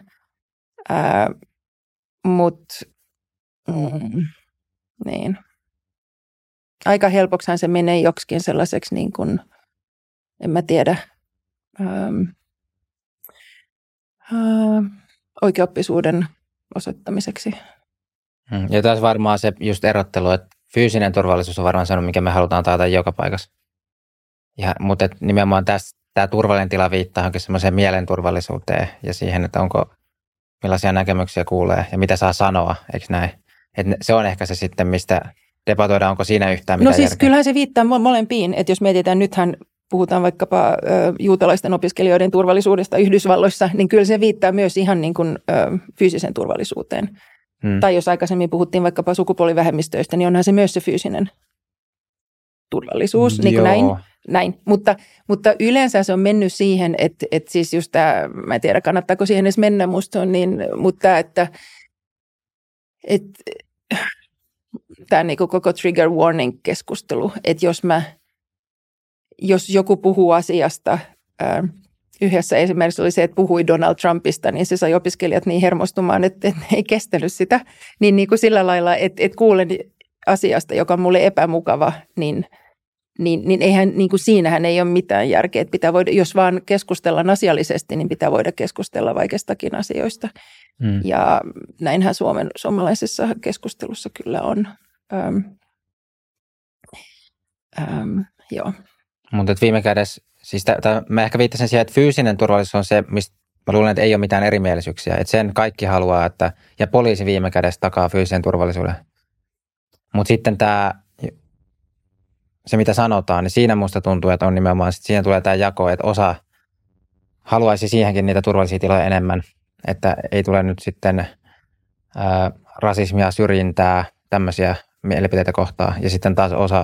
Mutta mm, niin aika helpoksihan se menee joksikin sellaiseksi, niin kuin, en mä tiedä, ähm, äh, oikeoppisuuden osoittamiseksi. Hmm. Ja tässä varmaan se just erottelu, että fyysinen turvallisuus on varmaan se, mikä me halutaan taata joka paikassa. Ja, mutta et nimenomaan tässä, tämä turvallinen tila viittaa johonkin semmoiseen mielen turvallisuuteen ja siihen, että onko, millaisia näkemyksiä kuulee ja mitä saa sanoa, eikö näin? Et se on ehkä se sitten, mistä debatoida, onko siinä yhtään mitään No siis järkeä? kyllähän se viittaa molempiin, että jos mietitään, nythän puhutaan vaikkapa ö, juutalaisten opiskelijoiden turvallisuudesta Yhdysvalloissa, niin kyllä se viittaa myös ihan niin kuin, ö, fyysiseen turvallisuuteen. Hmm. Tai jos aikaisemmin puhuttiin vaikkapa sukupuolivähemmistöistä, niin onhan se myös se fyysinen turvallisuus, niin kuin näin. näin. Mutta, mutta yleensä se on mennyt siihen, että, että siis just tämä, mä en tiedä kannattaako siihen edes mennä, musta on niin, mutta että, että tämä niin koko trigger warning-keskustelu, että jos, mä, jos joku puhuu asiasta, ää, yhdessä esimerkiksi oli se, että puhui Donald Trumpista, niin se sai opiskelijat niin hermostumaan, että, että ei kestänyt sitä. Niin, niin kuin sillä lailla, että, että kuulen asiasta, joka on mulle epämukava, niin, niin, niin eihän, niin kuin siinähän ei ole mitään järkeä. Että pitää voida, jos vaan keskustellaan asiallisesti, niin pitää voida keskustella vaikeistakin asioista. Mm. Ja näinhän Suomen, suomalaisessa keskustelussa kyllä on. Öm, öm, joo. Mutta viime kädessä, siis t- t- mä ehkä viittasin siihen, että fyysinen turvallisuus on se, mistä mä luulen, että ei ole mitään erimielisyyksiä. Että sen kaikki haluaa, että, ja poliisi viime kädessä takaa fyysisen turvallisuuden. Mutta sitten tämä, se mitä sanotaan, niin siinä musta tuntuu, että on nimenomaan, että siinä tulee tämä jako, että osa haluaisi siihenkin niitä turvallisia tiloja enemmän, että ei tule nyt sitten ää, rasismia, syrjintää, tämmöisiä mielipiteitä kohtaan. Ja sitten taas osa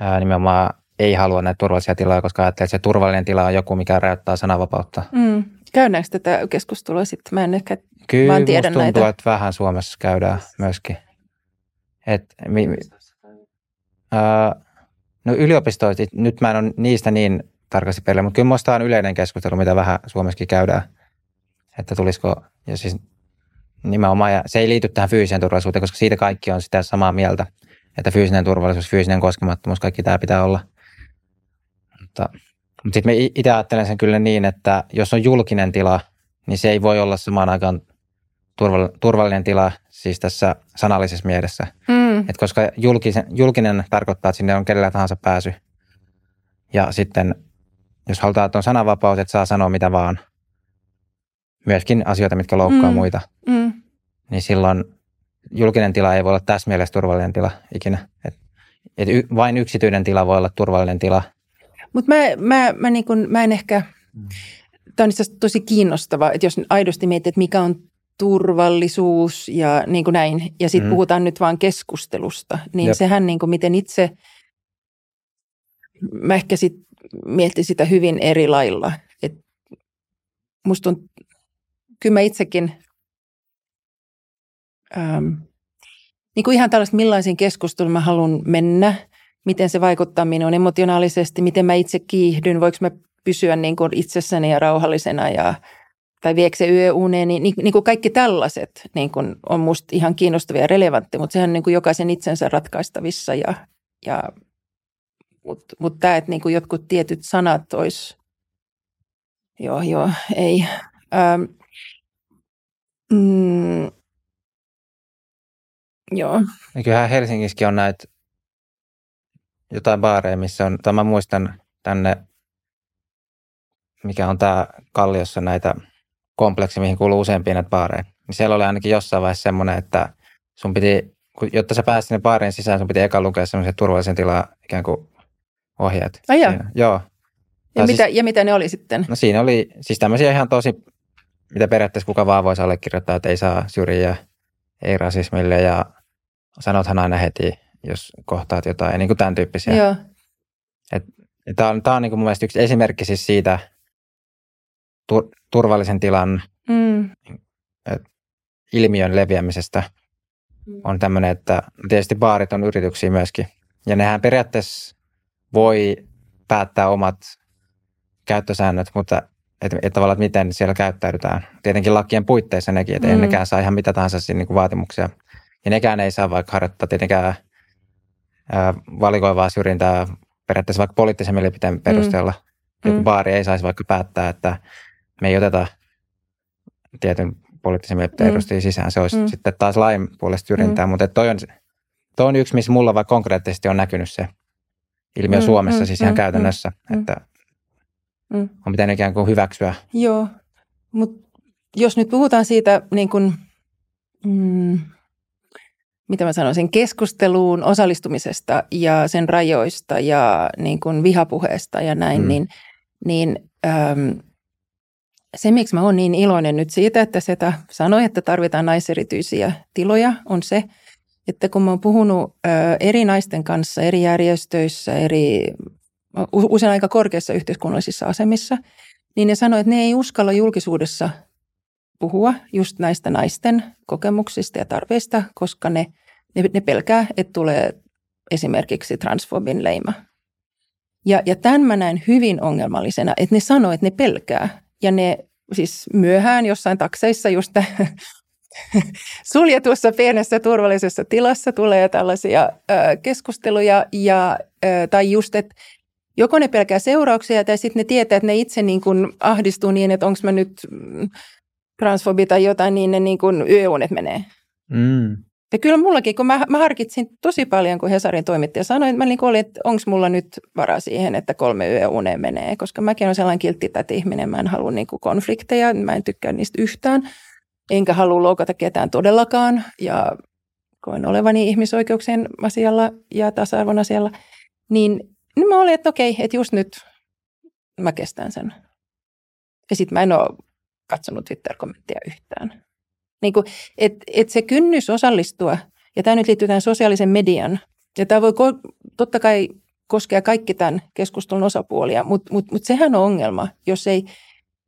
ää, nimenomaan ei halua näitä turvallisia tiloja, koska ajattelee, että se turvallinen tila on joku, mikä rajoittaa sananvapautta. Mm. Käydäänkö tätä keskustelua sitten? Mä en ehkä Kyllä vaan tiedä tuntuu, näitä. että vähän Suomessa käydään myöskin. Et, mi, mi, ää, no yliopistoit, nyt mä en ole niistä niin tarkasti perillä, mutta kyllä minusta on yleinen keskustelu, mitä vähän Suomessakin käydään. Että tulisiko, ja siis nimenomaan, ja se ei liity tähän fyysiseen turvallisuuteen, koska siitä kaikki on sitä samaa mieltä, että fyysinen turvallisuus, fyysinen koskemattomuus, kaikki tämä pitää olla. Mutta, mutta sitten itse ajattelen sen kyllä niin, että jos on julkinen tila, niin se ei voi olla samaan aikaan turvall- turvallinen tila siis tässä sanallisessa mielessä. Mm. Et koska julkisen, julkinen tarkoittaa, että sinne on kenellä tahansa pääsy. Ja sitten, jos halutaan, että on sananvapaus, että saa sanoa mitä vaan, myöskin asioita, mitkä loukkaa Mm. muita, Mm. niin silloin julkinen tila ei voi olla tässä mielessä turvallinen tila ikinä. Et, et y, vain yksityinen tila voi olla turvallinen tila. Mutta mä, mä, mä, niin kun, mä en ehkä, Mm. tämä on itse asiassa tosi kiinnostavaa, että jos aidosti miettii, että mikä on turvallisuus ja niin kuin näin, ja sitten Mm. puhutaan nyt vaan keskustelusta, niin Jep. Sehän niin kuin miten itse, mä ehkä sit mietin sitä hyvin eri lailla. Et musta on, kyllä mä itsekin, ähm, niin kuin ihan tällaista, millaisiin keskusteluun mä haluan mennä, miten se vaikuttaa minuun emotionaalisesti, miten mä itse kiihdyn, voiko mä pysyä niin kuin itsessäni ja rauhallisena ja tai viekö se yöuneeni, niin, niin kuin kaikki tällaiset niin kuin on musta ihan kiinnostavia ja relevantteja, mutta sehän on niin kuin jokaisen itsensä ratkaistavissa. Ja, ja, mutta mut tämä, että niin kuin jotkut tietyt sanat olisi, joo, joo, ei. Ähm, mm, joo, kyllähän Helsingissäkin on näitä jotain baareja, missä on, tai mä muistan tänne, mikä on tämä Kalliossa näitä kompleksi, mihin kuuluu useampia näitä baareja. Niin siellä oli ainakin jossain vaiheessa semmoinen, että sun piti, jotta sä pääsit sinne baarien sisään, sun piti eka lukea semmoisen turvallisen tilaa ikään kuin ohjeet. Ai. Siinä. Joo. ja Tai mitä, siis- ja mitä ne oli sitten? No siinä oli siis tämmöisiä ihan tosi, mitä periaatteessa kuka vaan voisi allekirjoittaa, että ei saa syrjiä, ei rasismille ja sanothan aina heti, jos kohtaat jotain, niin kuin tämän tyyppisiä. Joo, Tämä on, tämä on niin kuin mun mielestä yksi esimerkki siis siitä tur, turvallisen tilan mm, ilmiön leviämisestä. On tämmöinen, että tietysti baarit on yrityksiä myöskin, ja nehän periaatteessa voi päättää omat käyttösäännöt, mutta että, että tavallaan, että miten siellä käyttäydytään. Tietenkin lakien puitteissa nekin, että mm. Mm. ei nekään saa ihan mitä tahansa siinä niin kuin vaatimuksia. Ja nekään ei saa vaikka harjoittaa tietenkään ää, valikoivaa syrjintää periaatteessa vaikka poliittisen mielipiteen perusteella. Mm. Joku Mm. baari ei saisi vaikka päättää, että me ei oteta tietyn poliittisen mielipiteen Mm. edustajia sisään. Se olisi Mm. mm. sitten taas lain puolesta syrjintää, mm. mutta toi on, toi on yksi, missä mulla vaikka konkreettisesti on näkynyt se ilmiö Mm, Suomessa, mm, siis ihan mm, käytännössä, mm. että mm. on pitänyt ikään kuin hyväksyä. Joo, mutta jos nyt puhutaan siitä niin kuin, mm, mitä mä sanoisin, keskusteluun osallistumisesta ja sen rajoista ja niin kuin vihapuheesta ja näin, Mm. niin, niin äm, se, miksi mä oon niin iloinen nyt siitä, että SETA sanoi, että tarvitaan naiserityisiä tiloja, on se, että kun mä oon puhunut ö, eri naisten kanssa eri järjestöissä, eri, usein aika korkeissa yhteiskunnallisissa asemissa, niin ne sanoi, että ne ei uskalla julkisuudessa puhua just näistä naisten kokemuksista ja tarpeista, koska ne, ne, ne pelkää, että tulee esimerkiksi transfobin leima. Ja, ja tämän mä näen hyvin ongelmallisena, että ne sanoo, että ne pelkää. Ja ne siis myöhään jossain takseissa just [LAUGHS] suljetussa pienessä turvallisessa tilassa tulee tällaisia ö, keskusteluja ja, ö, tai just, että joko ne pelkää seurauksia tai sitten ne tietää, että ne itse niin kuin ahdistuu niin, että onko mä nyt mm, transfobi tai jotain, niin ne niin kuin yöunet menee. Mm. Ja kyllä mullakin, kun mä, mä harkitsin tosi paljon, kun Hesarin toimittaja sanoi, että mä niin olin, että onko mulla nyt varaa siihen, että kolme yöuneen menee, koska mäkin olen sellainen kilttitäti ihminen, mä en halua niin kuin konflikteja, mä en tykkää niistä yhtään, enkä halua loukata ketään todellakaan, ja koen olevani ihmisoikeuksien asialla ja tasa-arvon asialla, niin, niin mä olin, että okei, että just nyt mä kestän sen. Ja sitten mä en ole katsonut Twitter-kommenttia yhtään. Niin kuin, et, et se kynnys osallistua, ja tämä nyt liittyy tähän sosiaalisen median, ja tämä voi ko- totta kai koskee kaikki tämän keskustelun osapuolia, mutta mut, mut sehän on ongelma, jos ei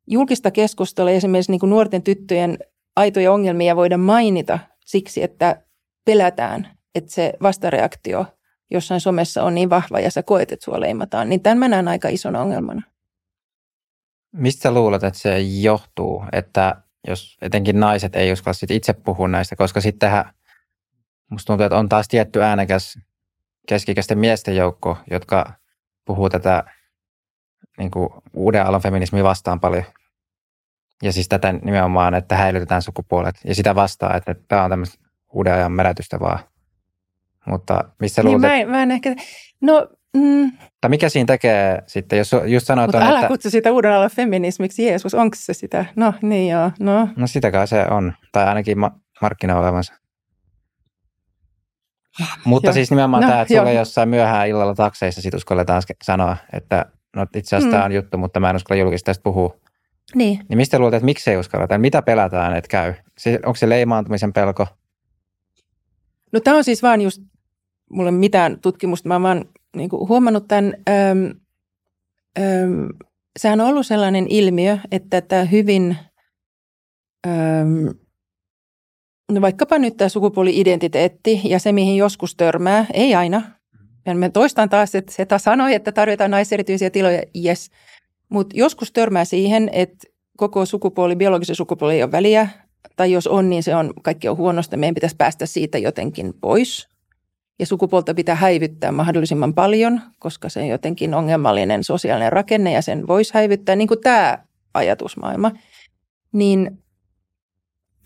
julkista keskustelua esimerkiksi niin kuin nuorten tyttöjen aitoja ongelmia voida mainita siksi, että pelätään, että se vastareaktio jossain somessa on niin vahva ja sä koet, että sua leimataan, niin tämän mä näen aika ison ongelmana. Mistä sä luulet, että se johtuu, että jos etenkin naiset ei uskalla sit itse puhua näistä, koska sittenhän musta tuntuu, että on taas tietty äänekäs keskikäisten miesten joukko, jotka puhuu tätä niin kuin uuden alan feminismiä vastaan paljon. Ja siis tätä nimenomaan, että häilytetään sukupuolet. Ja sitä vastaan, että tämä on tämmöistä uuden ajan merätystä vaan. Mutta missä niin luulet, mä, en, mä en ehkä, no, mm, tai mikä siinä tekee sitten, jos just sanoit, mutta älä että kutsu sitä uuden alan feminismiksi, Jeesus, onko se sitä? No niin joo, no. no sitä kai se on, tai ainakin ma- markkina olevansa. Mutta Joo. siis nimenomaan No, tämä, että sulle joo. jossain myöhään illalla takseissa sit uskalletaan sanoa, että no itse asiassa Mm. tämä on juttu, mutta mä en uskalla julkisesti tästä puhua. Niin, Niin mistä luulet, että miksi ei uskalleta? Mitä pelätään, että käy? Se, onko se leimaantumisen pelko? No tämä on siis vaan just, mulla ei mitään tutkimusta, mä vaan niin kuin huomannut tämän, äm, äm, sehän on ollut sellainen ilmiö, että tämä hyvin, äm, no vaikkapa nyt tämä sukupuoli-identiteetti ja se, mihin joskus törmää, ei aina. Ja mä toistan taas, että Seta sanoi, että tarvitaan naiserityisiä tiloja, yes. Mutta joskus törmää siihen, että koko sukupuoli, biologisen sukupuoli ei ole väliä, tai jos on, niin se on, kaikki on huonosta, meidän pitäisi päästä siitä jotenkin pois. Ja sukupuolta pitää häivyttää mahdollisimman paljon, koska se on jotenkin ongelmallinen sosiaalinen rakenne ja sen voisi häivyttää, niin kuin tämä ajatusmaailma. Niin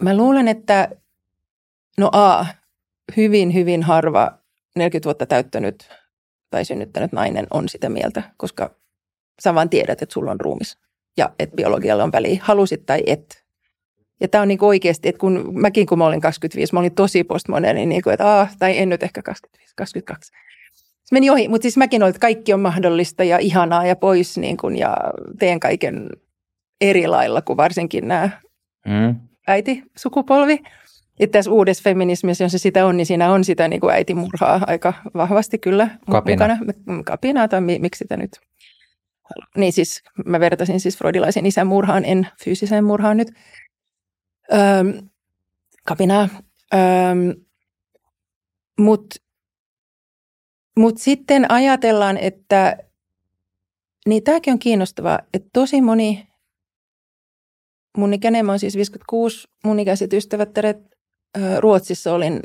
mä luulen, että no A, hyvin, hyvin harva 40 vuotta täyttänyt tai synnyttänyt nainen on sitä mieltä, koska sä vaan tiedät, että sulla on ruumis ja että biologialla on väliä, halusit tai et. Ja tämä on niin oikeasti, että kun mäkin kun mä olin 25, mä olin tosi postmoderni, niin kuin, että aah, tai en nyt ehkä 25, 22. Se meni ohi, mutta siis mäkin olin, että kaikki on mahdollista ja ihanaa ja pois niin kuin, ja teen kaiken eri lailla kuin varsinkin nämä Mm. äitisukupolvi. Että tässä uudessa feminismissä, jos se sitä on, niin siinä on sitä niin kuin äitimurhaa aika vahvasti kyllä Kapina. mukana. Kapinaa tai mi- miksi sitä nyt niin siis mä vertasin siis freudilaisen isän murhaan, en fyysiseen murhaan nyt. Öm, kapinaa. Mutta mut sitten ajatellaan, että niin tämäkin on kiinnostavaa, että tosi moni, mun ikäinen, mä siis 56, mun ikäiset ystävättäret Ruotsissa olin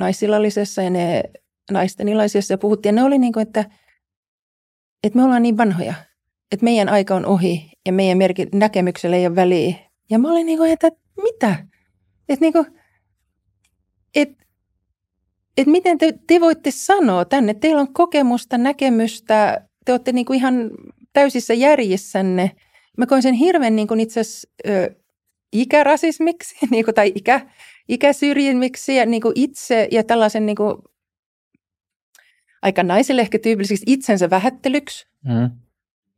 naisillallisessa ja ne naisten ja puhuttiin. Ja ne oli niin kuin, että, että me ollaan niin vanhoja, että meidän aika on ohi ja meidän merki, näkemyksellä ei ole väliä. Ja mä olin niin kuin, että mitä? Että niin kuin, että että miten te, te voitte sanoa tänne, teillä on kokemusta, näkemystä, te olette niin kuin ihan täysissä järjissänne. Mä koin sen hirveän niin kuin itse asiassa ö, ikärasismiksi [LAUGHS] niin kuin, tai ikä, ikäsyrjimiksi ja niin kuin itse ja tällaisen niin kuin, aika naiselle ehkä tyypilliseksi itsensä vähättelyksi. Mm.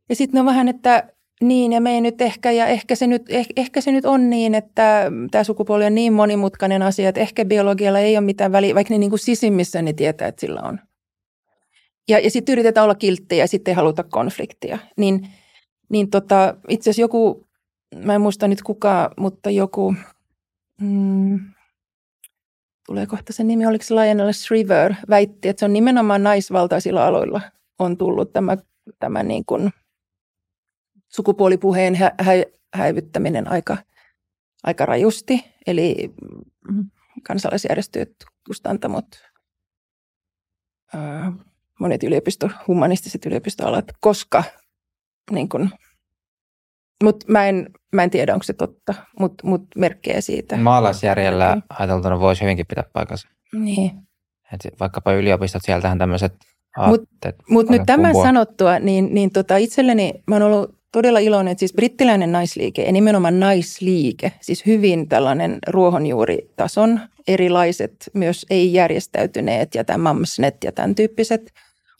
Ja sitten on vähän, että niin ja me ei nyt ehkä, ja ehkä se nyt, eh, ehkä se nyt on niin, että tämä sukupuoli on niin monimutkainen asia, että ehkä biologialla ei ole mitään väliä, vaikka ne niin kuin sisimmissä ne tietää, että sillä on. Ja, ja sitten yritetään olla kilttejä ja sitten ei haluta konfliktia. Niin, niin tota, itse asiassa joku, mä en muista nyt kuka, mutta joku, mm, tulee kohta sen nimi, oliko se Lionel Shriver, väitti, että se on nimenomaan naisvaltaisilla aloilla on tullut tämä, tämä niin kuin sukupuolipuheen hä- hä- häivyttäminen aika, aika rajusti. Eli mm, kansalaisjärjestöt, kustantamot, ää, monet yliopisto, humanistiset yliopistoalat, koska niin kun, mut mä, en, mä en tiedä, onko se totta, mutta mut merkkejä siitä. Maalaisjärjellä ajateltuna voisi hyvinkin pitää paikkansa. Niin. Et vaikkapa yliopistot, sieltähän tämmöiset Mut- Mutta paljon nyt tämän sanottua, niin, niin tota itselleni mä oon ollut todella iloinen, että siis brittiläinen naisliike ja nimenomaan naisliike, siis hyvin tällainen ruohonjuuritason, erilaiset, myös ei-järjestäytyneet ja tämä Mamsnet ja tämän tyyppiset,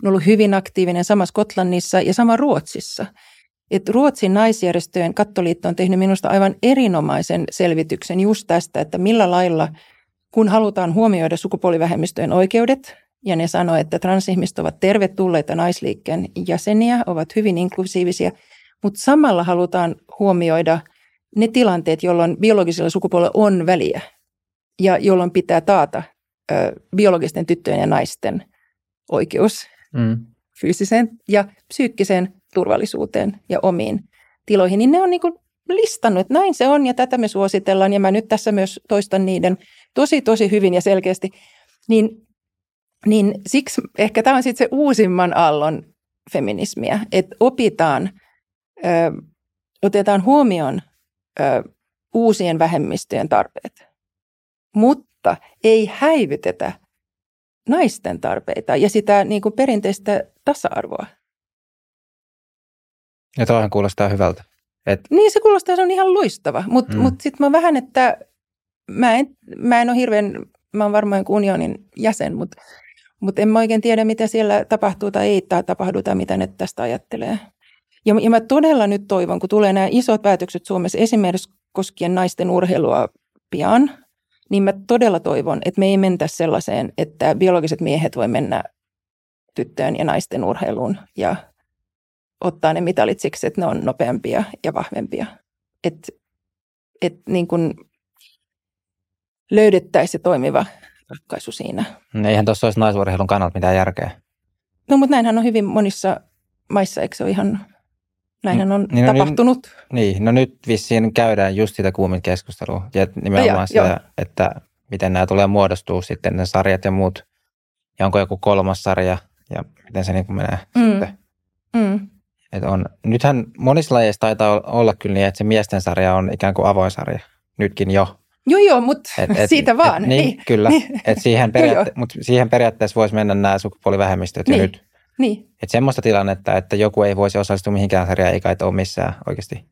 on ollut hyvin aktiivinen sama Skotlannissa ja sama Ruotsissa. Et Ruotsin naisjärjestöjen kattoliitto on tehnyt minusta aivan erinomaisen selvityksen just tästä, että millä lailla, kun halutaan huomioida sukupuolivähemmistöjen oikeudet ja ne sanoo, että transihmiset ovat tervetulleita naisliikkeen jäseniä, ovat hyvin inklusiivisia, mutta samalla halutaan huomioida ne tilanteet, jolloin biologisella sukupuolella on väliä ja jolloin pitää taata ö, biologisten tyttöjen ja naisten oikeus mm. fyysiseen ja psyykkiseen turvallisuuteen ja omiin tiloihin, niin ne on niin kuin listannut, että näin se on ja tätä me suositellaan ja mä nyt tässä myös toistan niiden tosi tosi hyvin ja selkeästi, niin, niin siksi ehkä tämä on sitten se uusimman aallon feminismiä, että opitaan, ö, otetaan huomioon ö, uusien vähemmistöjen tarpeet, mutta ei häivytetä naisten tarpeita ja sitä niin kuin perinteistä tasa-arvoa. Ja toihan kuulostaa hyvältä. Et... Niin se kuulostaa, se on ihan loistava, mutta mm. mut sitten mä vähän, että mä en, mä en ole hirveän, mä oon varmaan unionin jäsen, mutta mut en mä oikein tiedä, mitä siellä tapahtuu tai ei tai tapahdu tai mitä ne tästä ajattelee. Ja, ja mä todella nyt toivon, kun tulee nämä isot päätökset Suomessa esimerkiksi koskien naisten urheilua pian, niin mä todella toivon, että me ei mentä sellaiseen, että biologiset miehet voi mennä tyttöön ja naisten urheiluun ja ottaa ne mitalit siksi, että ne on nopeampia ja vahvempia. Että et niin kuin löydettäisiin se toimiva ratkaisu siinä. No eihän tuossa olisi naisurheilun kannalta mitään järkeä. No mutta näinhän on hyvin monissa maissa, eikö se ole ihan, näinhän on niin, no, tapahtunut. Niin, niin, no nyt vissiin käydään just sitä kuumin keskustelua. Ja nimenomaan ja, sitä, jo. että miten nämä tulee muodostua sitten, ne sarjat ja muut. Ja onko joku kolmas sarja ja miten se niin kuin menee mm. sitten. Mm. Et on, nythän monissa lajeissa taitaa olla kyllä niin, että se miesten sarja on ikään kuin avoin sarja. Nytkin jo. Joo, joo, mutta [LAUGHS] siitä vaan. Et, niin, niin, kyllä. [LAUGHS] Niin. Et siihen, periaatte- mut siihen periaatteessa voisi mennä nämä sukupuolivähemmistöt niin. jo nyt. Niin. Et semmoista tilannetta, että joku ei voisi osallistua mihinkään sarjaan, ei kai ole missään oikeasti.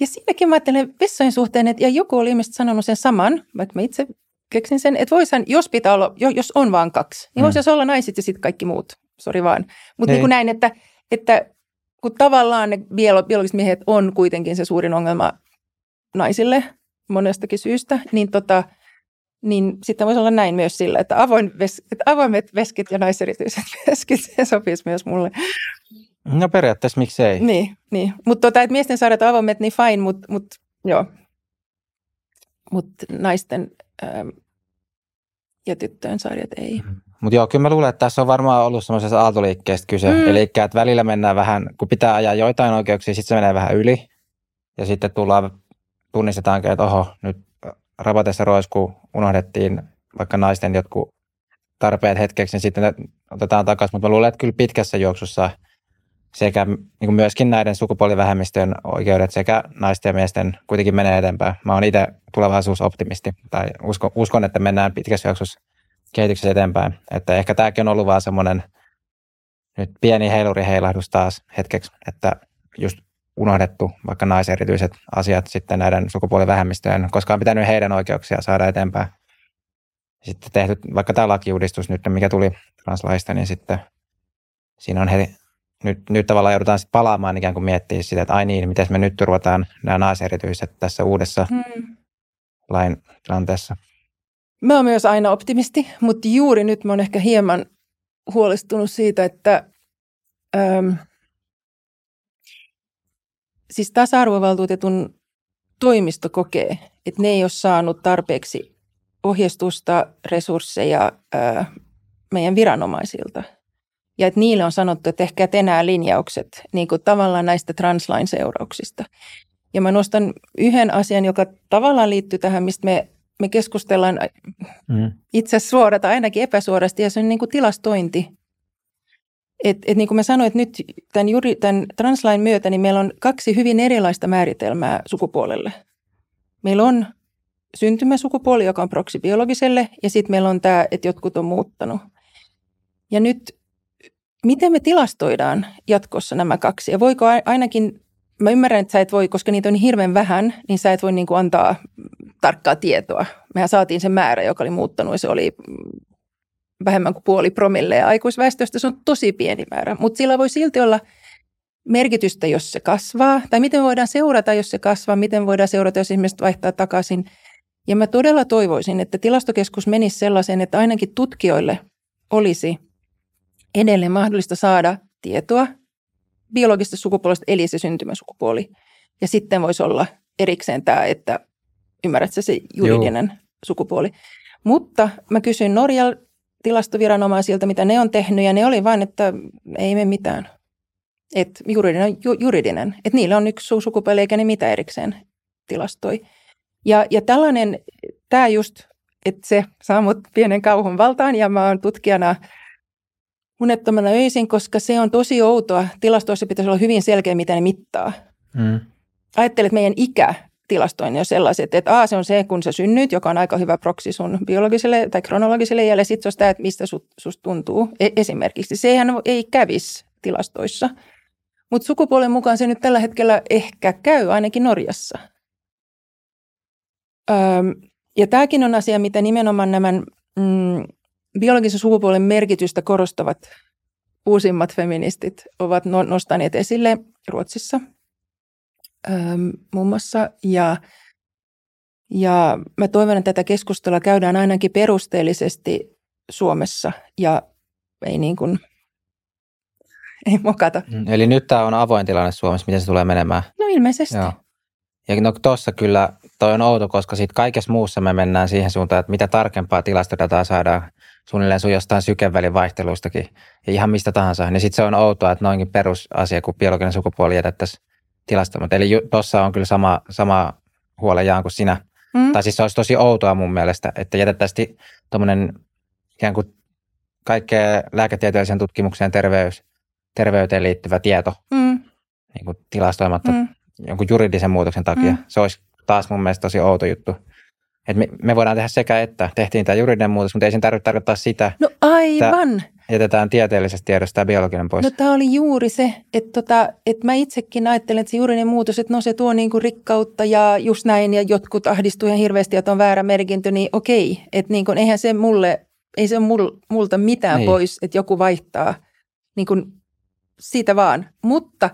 Ja siinäkin mä ajattelen vessojen suhteen, että ja joku oli ilmeisesti sanonut sen saman, vaikka mä itse keksin sen, että voisihan, jos pitää olla, jos on vain kaksi, niin mm. voisi olla naiset ja sitten kaikki muut. Sori vaan. Mutta niin. niin näin, että, että kun tavallaan ne biologiset miehet on kuitenkin se suurin ongelma naisille monestakin syystä, niin, tota, niin sitten voisi olla näin myös sillä, että, avoin ves, että avoimet veskit ja naiserityiset [LAUGHS] veskit, se sopisi myös mulle. No periaatteessa miksei. Niin, niin. mutta tota, että miesten sarjat avoimet, niin fine, mutta mut, joo. Mutta naisten ähm, ja tyttöjen sarjat ei. Mm. Mutta joo, kyllä mä luulen, että tässä on varmaan ollut semmoisesta aaltoliikkeestä kyse. Mm. Eli että välillä mennään vähän, kun pitää ajaa joitain oikeuksia, sitten se menee vähän yli. Ja sitten tullaan, tunnistetaankin, että oho, nyt rapatessa roisku unohdettiin vaikka naisten jotkut tarpeet hetkeksi, niin sitten otetaan takaisin. Mutta mä luulen, että kyllä pitkässä juoksussa sekä niin myöskin näiden sukupuolivähemmistöjen oikeudet sekä naisten ja miesten kuitenkin menee eteenpäin. Mä oon itse tulevaisuusoptimisti tai uskon, uskon, että mennään pitkässä juoksussa kehityksessä eteenpäin. Että ehkä tämäkin on ollut vaan semmoinen nyt pieni heiluri heilahdus taas hetkeksi, että just unohdettu vaikka naiserityiset asiat sitten näiden sukupuolivähemmistöjen, koska on pitänyt heidän oikeuksia saada eteenpäin. Sitten tehty vaikka tämä lakiuudistus nyt, mikä tuli translaista, niin sitten siinä on heti, nyt, nyt tavallaan joudutaan sitten palaamaan ikään kuin miettiä sitä, että ai niin, miten me nyt turvataan nämä naiserityiset tässä uudessa hmm. lain tilanteessa. Mä oon myös aina optimisti, mutta juuri nyt mä oon ehkä hieman huolestunut siitä, että äm, siis tasa-arvovaltuutetun toimisto kokee, että ne ei ole saanut tarpeeksi ohjeistusta, resursseja ää, meidän viranomaisilta. Ja että niille on sanottu, että ehkä enää linjaukset niin kuin tavallaan näistä translain seurauksista. Ja mä nostan yhden asian, joka tavallaan liittyy tähän, mistä me me keskustellaan mm. itse suora tai ainakin epäsuorasti, ja se on niin kuin tilastointi. Et, et niin kuin mä sanoin, että nyt tämän, juuri tämän translain myötä niin meillä on kaksi hyvin erilaista määritelmää sukupuolelle. Meillä on syntymäsukupuoli, joka on proksi biologiselle, ja sitten meillä on tämä, että jotkut on muuttanut. Ja nyt, miten me tilastoidaan jatkossa nämä kaksi? Ja voiko ainakin, mä ymmärrän, että sä et voi, koska niitä on niin hirveän vähän, niin sä et voi niin kuin antaa tarkkaa tietoa. Mehän saatiin se määrä, joka oli muuttanut ja se oli vähemmän kuin puoli promille ja aikuisväestöstä se on tosi pieni määrä, mutta sillä voi silti olla merkitystä, jos se kasvaa, tai miten voidaan seurata, jos se kasvaa, miten voidaan seurata, jos ihmiset vaihtaa takaisin. Ja mä todella toivoisin, että tilastokeskus menisi sellaiseen, että ainakin tutkijoille olisi edelleen mahdollista saada tietoa biologisesta sukupuolesta, eli se syntymäsukupuoli. Ja sitten voisi olla erikseen tämä, että ymmärrätkö se juridinen Joo. sukupuoli. Mutta mä kysyin Norjan tilastoviranomaisilta, mitä ne on tehnyt, ja ne oli vain, että ei me mitään. Että juridinen ju, juridinen. Että niillä on yksi sukupuoli, eikä ne mitä erikseen tilastoi. Ja, ja tällainen, tämä just, että se saa mut pienen kauhun valtaan, ja mä oon tutkijana unettomana öisin, koska se on tosi outoa. Tilastoissa pitäisi olla hyvin selkeä, mitä ne mittaa. Mm. Ajattelet, meidän ikä tilastoinnin on sellaiset, että A, se on se, kun sä synnyt, joka on aika hyvä proksi sun biologiselle tai kronologiselle iälle. Sitten se on sitä, että mistä sut, susta tuntuu e- esimerkiksi. Sehän ei kävisi tilastoissa. Mutta sukupuolen mukaan se nyt tällä hetkellä ehkä käy, ainakin Norjassa. Öm, ja tämäkin on asia, mitä nimenomaan nämä mm, biologisen sukupuolen merkitystä korostavat uusimmat feministit ovat no-, nostaneet esille Ruotsissa – muun muassa. Ja, ja mä toivon, että tätä keskustelua käydään ainakin perusteellisesti Suomessa ja ei niin kuin, ei mokata. Mm, eli nyt tämä on avoin tilanne Suomessa, miten se tulee menemään? No ilmeisesti. Joo. Ja no tuossa kyllä, toi on outo, koska sitten kaikessa muussa me mennään siihen suuntaan, että mitä tarkempaa tilastodataa saadaan suunnilleen sun jostain sykevälin vaihteluistakin ja ihan mistä tahansa. Niin sitten se on outoa, että noinkin perusasia kuin biologinen sukupuoli jätettäisiin tilastoimatta. Eli tuossa on kyllä sama, sama huole jaan kuin sinä. Mm. Tai siis se olisi tosi outoa mun mielestä, että jätettäisiin tuommoinen ikään kuin kaikkea lääketieteellisen tutkimukseen terveys, terveyteen liittyvä tieto mm. niin kuin tilastoimatta mm. jonkun juridisen muutoksen takia. Mm. Se olisi taas mun mielestä tosi outo juttu. Et me, me voidaan tehdä sekä että. Tehtiin tämä juridinen muutos, mutta ei sen tarvitse tarkoittaa sitä. No aivan. Että jätetään tieteellisestä tiedosta tämä biologinen pois. No tämä oli juuri se, että, tota, että mä itsekin ajattelen, että se juridinen muutos, että no se tuo niinku rikkautta ja just näin ja jotkut ahdistuu ihan hirveästi, että on väärä merkintö, niin okei. Että niin kuin, eihän se mulle, ei se mul, multa mitään niin. pois, että joku vaihtaa niin kuin siitä vaan. Mutta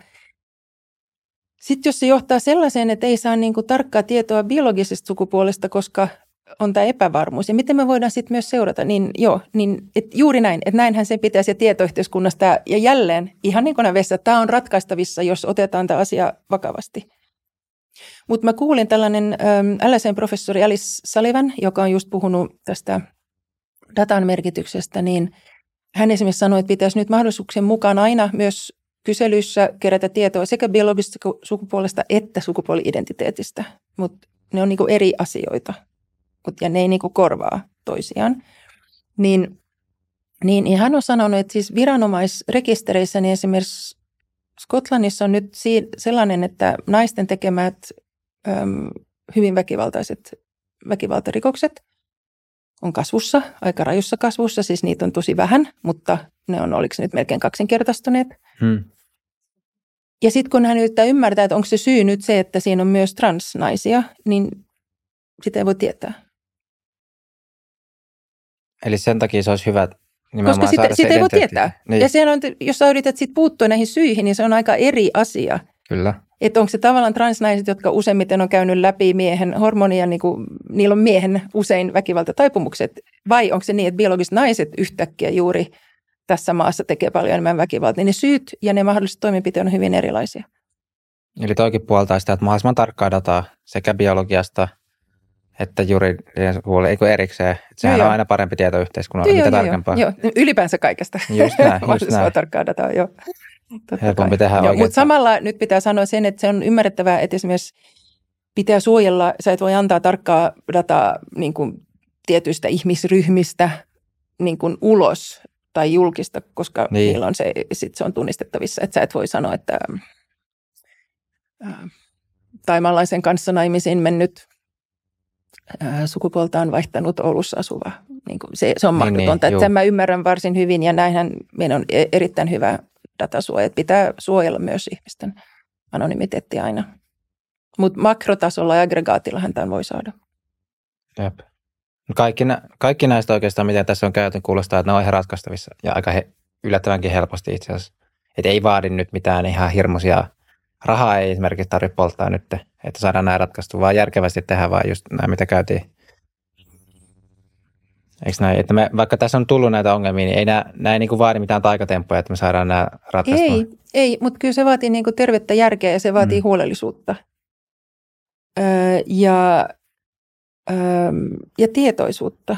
sitten jos se johtaa sellaiseen, että ei saa niin kuin tarkkaa tietoa biologisesta sukupuolesta, koska on tämä epävarmuus. Ja miten me voidaan sitten myös seurata, niin joo, niin et juuri näin, että näinhän sen pitäisi ja tietoyhteiskunnasta. Ja jälleen, ihan niin kuin näissä, tämä on ratkaistavissa, jos otetaan tämä asia vakavasti. Mutta mä kuulin tällainen LSN-professori Alice Sullivan, joka on just puhunut tästä datan merkityksestä, niin hän esimerkiksi sanoi, että pitäisi nyt mahdollisuuksien mukaan aina myös kyselyissä kerätä tietoa sekä biologisesta sukupuolesta että sukupuoli-identiteetistä, mutta ne on niin eri asioita ja ne ei niin kuin korvaa toisiaan. Niin, niin, hän on sanonut, että siis viranomaisrekistereissä niin esimerkiksi Skotlannissa on nyt sellainen, että naisten tekemät äm, hyvin väkivaltaiset väkivaltarikokset on kasvussa, aika rajussa kasvussa, siis niitä on tosi vähän, mutta ne on, oliko nyt melkein kaksinkertaistuneet. Hmm. Ja sitten kun hän yrittää ymmärtää, että onko se syy nyt se, että siinä on myös transnaisia, niin sitä ei voi tietää. Eli sen takia se olisi hyvä Koska sitä, sitä ei voi tietää. Niin. Ja sehän on, jos sä yrität sit puuttua näihin syihin, niin se on aika eri asia. Kyllä. Että onko se tavallaan transnaiset, jotka useimmiten on käynyt läpi miehen hormonia, niin kuin, niillä on miehen usein väkivaltataipumukset, vai onko se niin, että biologiset naiset yhtäkkiä juuri tässä maassa tekee paljon enemmän väkivaltaa, niin ne syyt ja ne mahdolliset toimenpiteet on hyvin erilaisia. Eli toikin puoltaa sitä, että mahdollisimman tarkkaa dataa sekä biologiasta – että juridinen puoli, eikö erikseen. Sehän joo, on aina parempi tieto yhteiskunnalle, joo, mitä joo, tarkempaa. Joo, ylipäänsä kaikesta. Just näin, [LAUGHS] just näin. tarkkaa dataa, joo. Totta Helpompi tehdä joo, Mutta samalla nyt pitää sanoa sen, että se on ymmärrettävää, että esimerkiksi pitää suojella, sä et voi antaa tarkkaa dataa niin kuin tietyistä ihmisryhmistä niin kuin ulos tai julkista, koska niin. niillä on se, sit se on tunnistettavissa, että sä et voi sanoa, että äh, taimaalaisen kanssa naimisiin mennyt sukupuoltaan vaihtanut Oulussa asuva. Niin kuin se, se on niin, mahdotonta. Niin, niin, mä ymmärrän varsin hyvin ja näinhän meidän on e, erittäin hyvä datasuoja. Että pitää suojella myös ihmisten anonymiteettia aina. Mutta makrotasolla ja aggregaatillahan tämän voi saada. Jep. Kaikki, kaikki näistä oikeastaan, mitä tässä on käyty, kuulostaa, että ne on ihan ratkaistavissa ja aika he, yllättävänkin helposti itse asiassa. Että ei vaadi nyt mitään ihan hirmuisia, rahaa ei esimerkiksi tarvitse polttaa nyt että saadaan nämä ratkaistu, vaan järkevästi tehdä vaan just nämä, mitä käytiin. Eikö näin? Että me, vaikka tässä on tullut näitä ongelmia, niin ei nämä, nämä ei niin kuin vaadi mitään taikatemppuja, että me saadaan nämä ratkaistua. Ei, ei mutta kyllä se vaatii niin kuin tervettä järkeä ja se vaatii mm. huolellisuutta. Öö, ja, öö, ja tietoisuutta.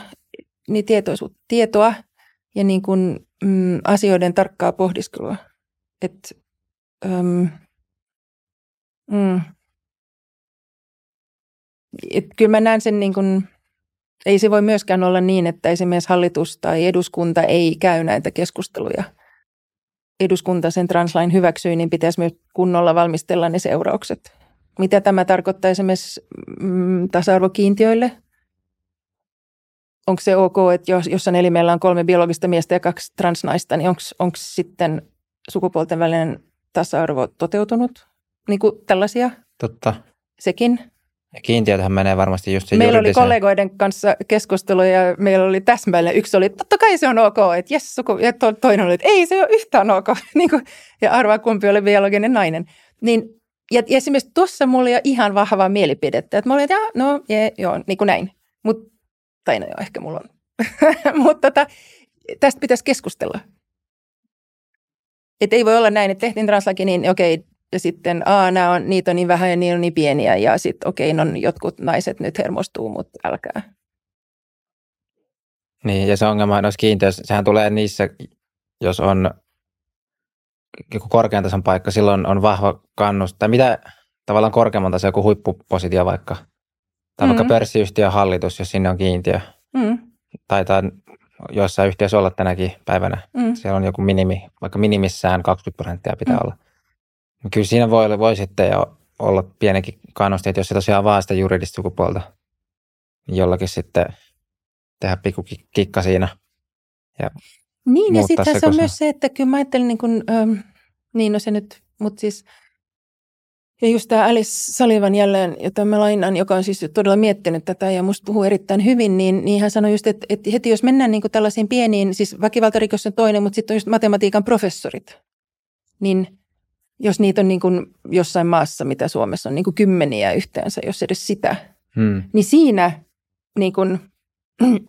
Niin tietoisuutta, tietoa ja niin kuin, mm, asioiden tarkkaa pohdiskelua. Et, öö, mm, et kyllä mä näen sen niin kuin, ei se voi myöskään olla niin, että esimerkiksi hallitus tai eduskunta ei käy näitä keskusteluja. Eduskunta sen translain hyväksyi, niin pitäisi myös kunnolla valmistella ne seuraukset. Mitä tämä tarkoittaa esimerkiksi mm, tasa-arvokiintiöille? Onko se ok, että jos, jos on meillä on kolme biologista miestä ja kaksi transnaista, niin onko sitten sukupuolten välinen tasa-arvo toteutunut? Niin kuin tällaisia? Totta. Sekin. Ja kiintiötähän menee varmasti just se Meillä oli kollegoiden kanssa keskusteluja ja meillä oli täsmälleen. Yksi oli, totta kai se on ok, että jes, suku. Ja toinen oli, että ei se ole yhtään ok. [LAUGHS] niin kuin, ja arvaa kumpi oli biologinen nainen. Niin, ja, ja esimerkiksi tuossa mulla oli ihan vahvaa mielipidettä. Että mä olin, että no, je, joo, niin kuin näin. Mut, tai no joo, ehkä mulla on. [LAUGHS] Mutta tota, tästä pitäisi keskustella. Että ei voi olla näin, että tehtiin translaki, niin okei, ja sitten, aa, nämä on, niitä on niin vähän ja niin on niin pieniä ja sitten okei, okay, no jotkut naiset nyt hermostuu, mutta älkää. Niin, ja se ongelma noissa kiinteöissä, sehän tulee niissä, jos on joku korkean tason paikka, silloin on vahva kannus, tai mitä tavallaan korkeamman tason joku huippupositio vaikka, tai mm-hmm. vaikka pörssiyhtiön hallitus, jos sinne on kiintiö. Mm. Taitaa joissain yhtiöissä olla tänäkin päivänä. Mm. Siellä on joku minimi, vaikka minimissään 20 prosenttia pitää mm. olla. Kyllä siinä voi, voi sitten jo olla pienikin kannuste, että jos se tosiaan vaan sitä juridista sukupuolta, niin jollakin sitten tehdä pikku kikka siinä. Ja niin, ja sitten se, se on se... myös se, että kyllä mä ajattelin, niin, kuin, ähm, niin no se nyt, mutta siis, ja just tämä Alice Salivan jälleen, jota mä lainan, joka on siis todella miettinyt tätä ja musta puhuu erittäin hyvin, niin, niin hän sanoi just, että, että heti jos mennään niin kuin tällaisiin pieniin, siis väkivaltarikos on toinen, mutta sitten on just matematiikan professorit, niin – jos niitä on niin kuin jossain maassa, mitä Suomessa on niin kuin kymmeniä yhteensä, jos edes sitä, hmm. niin siinä niin kuin, [CLEARS THROAT]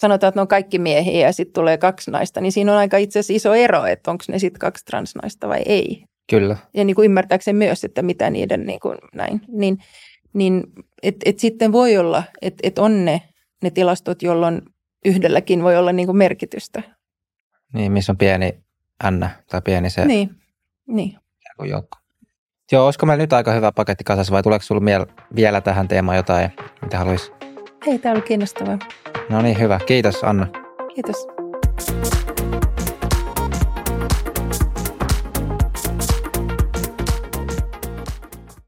sanotaan, että ne on kaikki miehiä ja sitten tulee kaksi naista, niin siinä on aika itse asiassa iso ero, että onko ne sitten kaksi transnaista vai ei. Kyllä. Ja niin kuin ymmärtääkseni myös, että mitä niiden niin kuin näin. Niin, niin että et sitten voi olla, että et on ne, ne tilastot, jolloin yhdelläkin voi olla niin kuin merkitystä. Niin, missä on pieni N tai pieni se. Niin, niin kuin joukko. Joo, olisiko meillä nyt aika hyvä paketti kasassa vai tuleeko sinulla vielä tähän teemaan jotain, mitä haluaisi? Hei, tämä oli kiinnostavaa. No niin, hyvä. Kiitos Anna. Kiitos.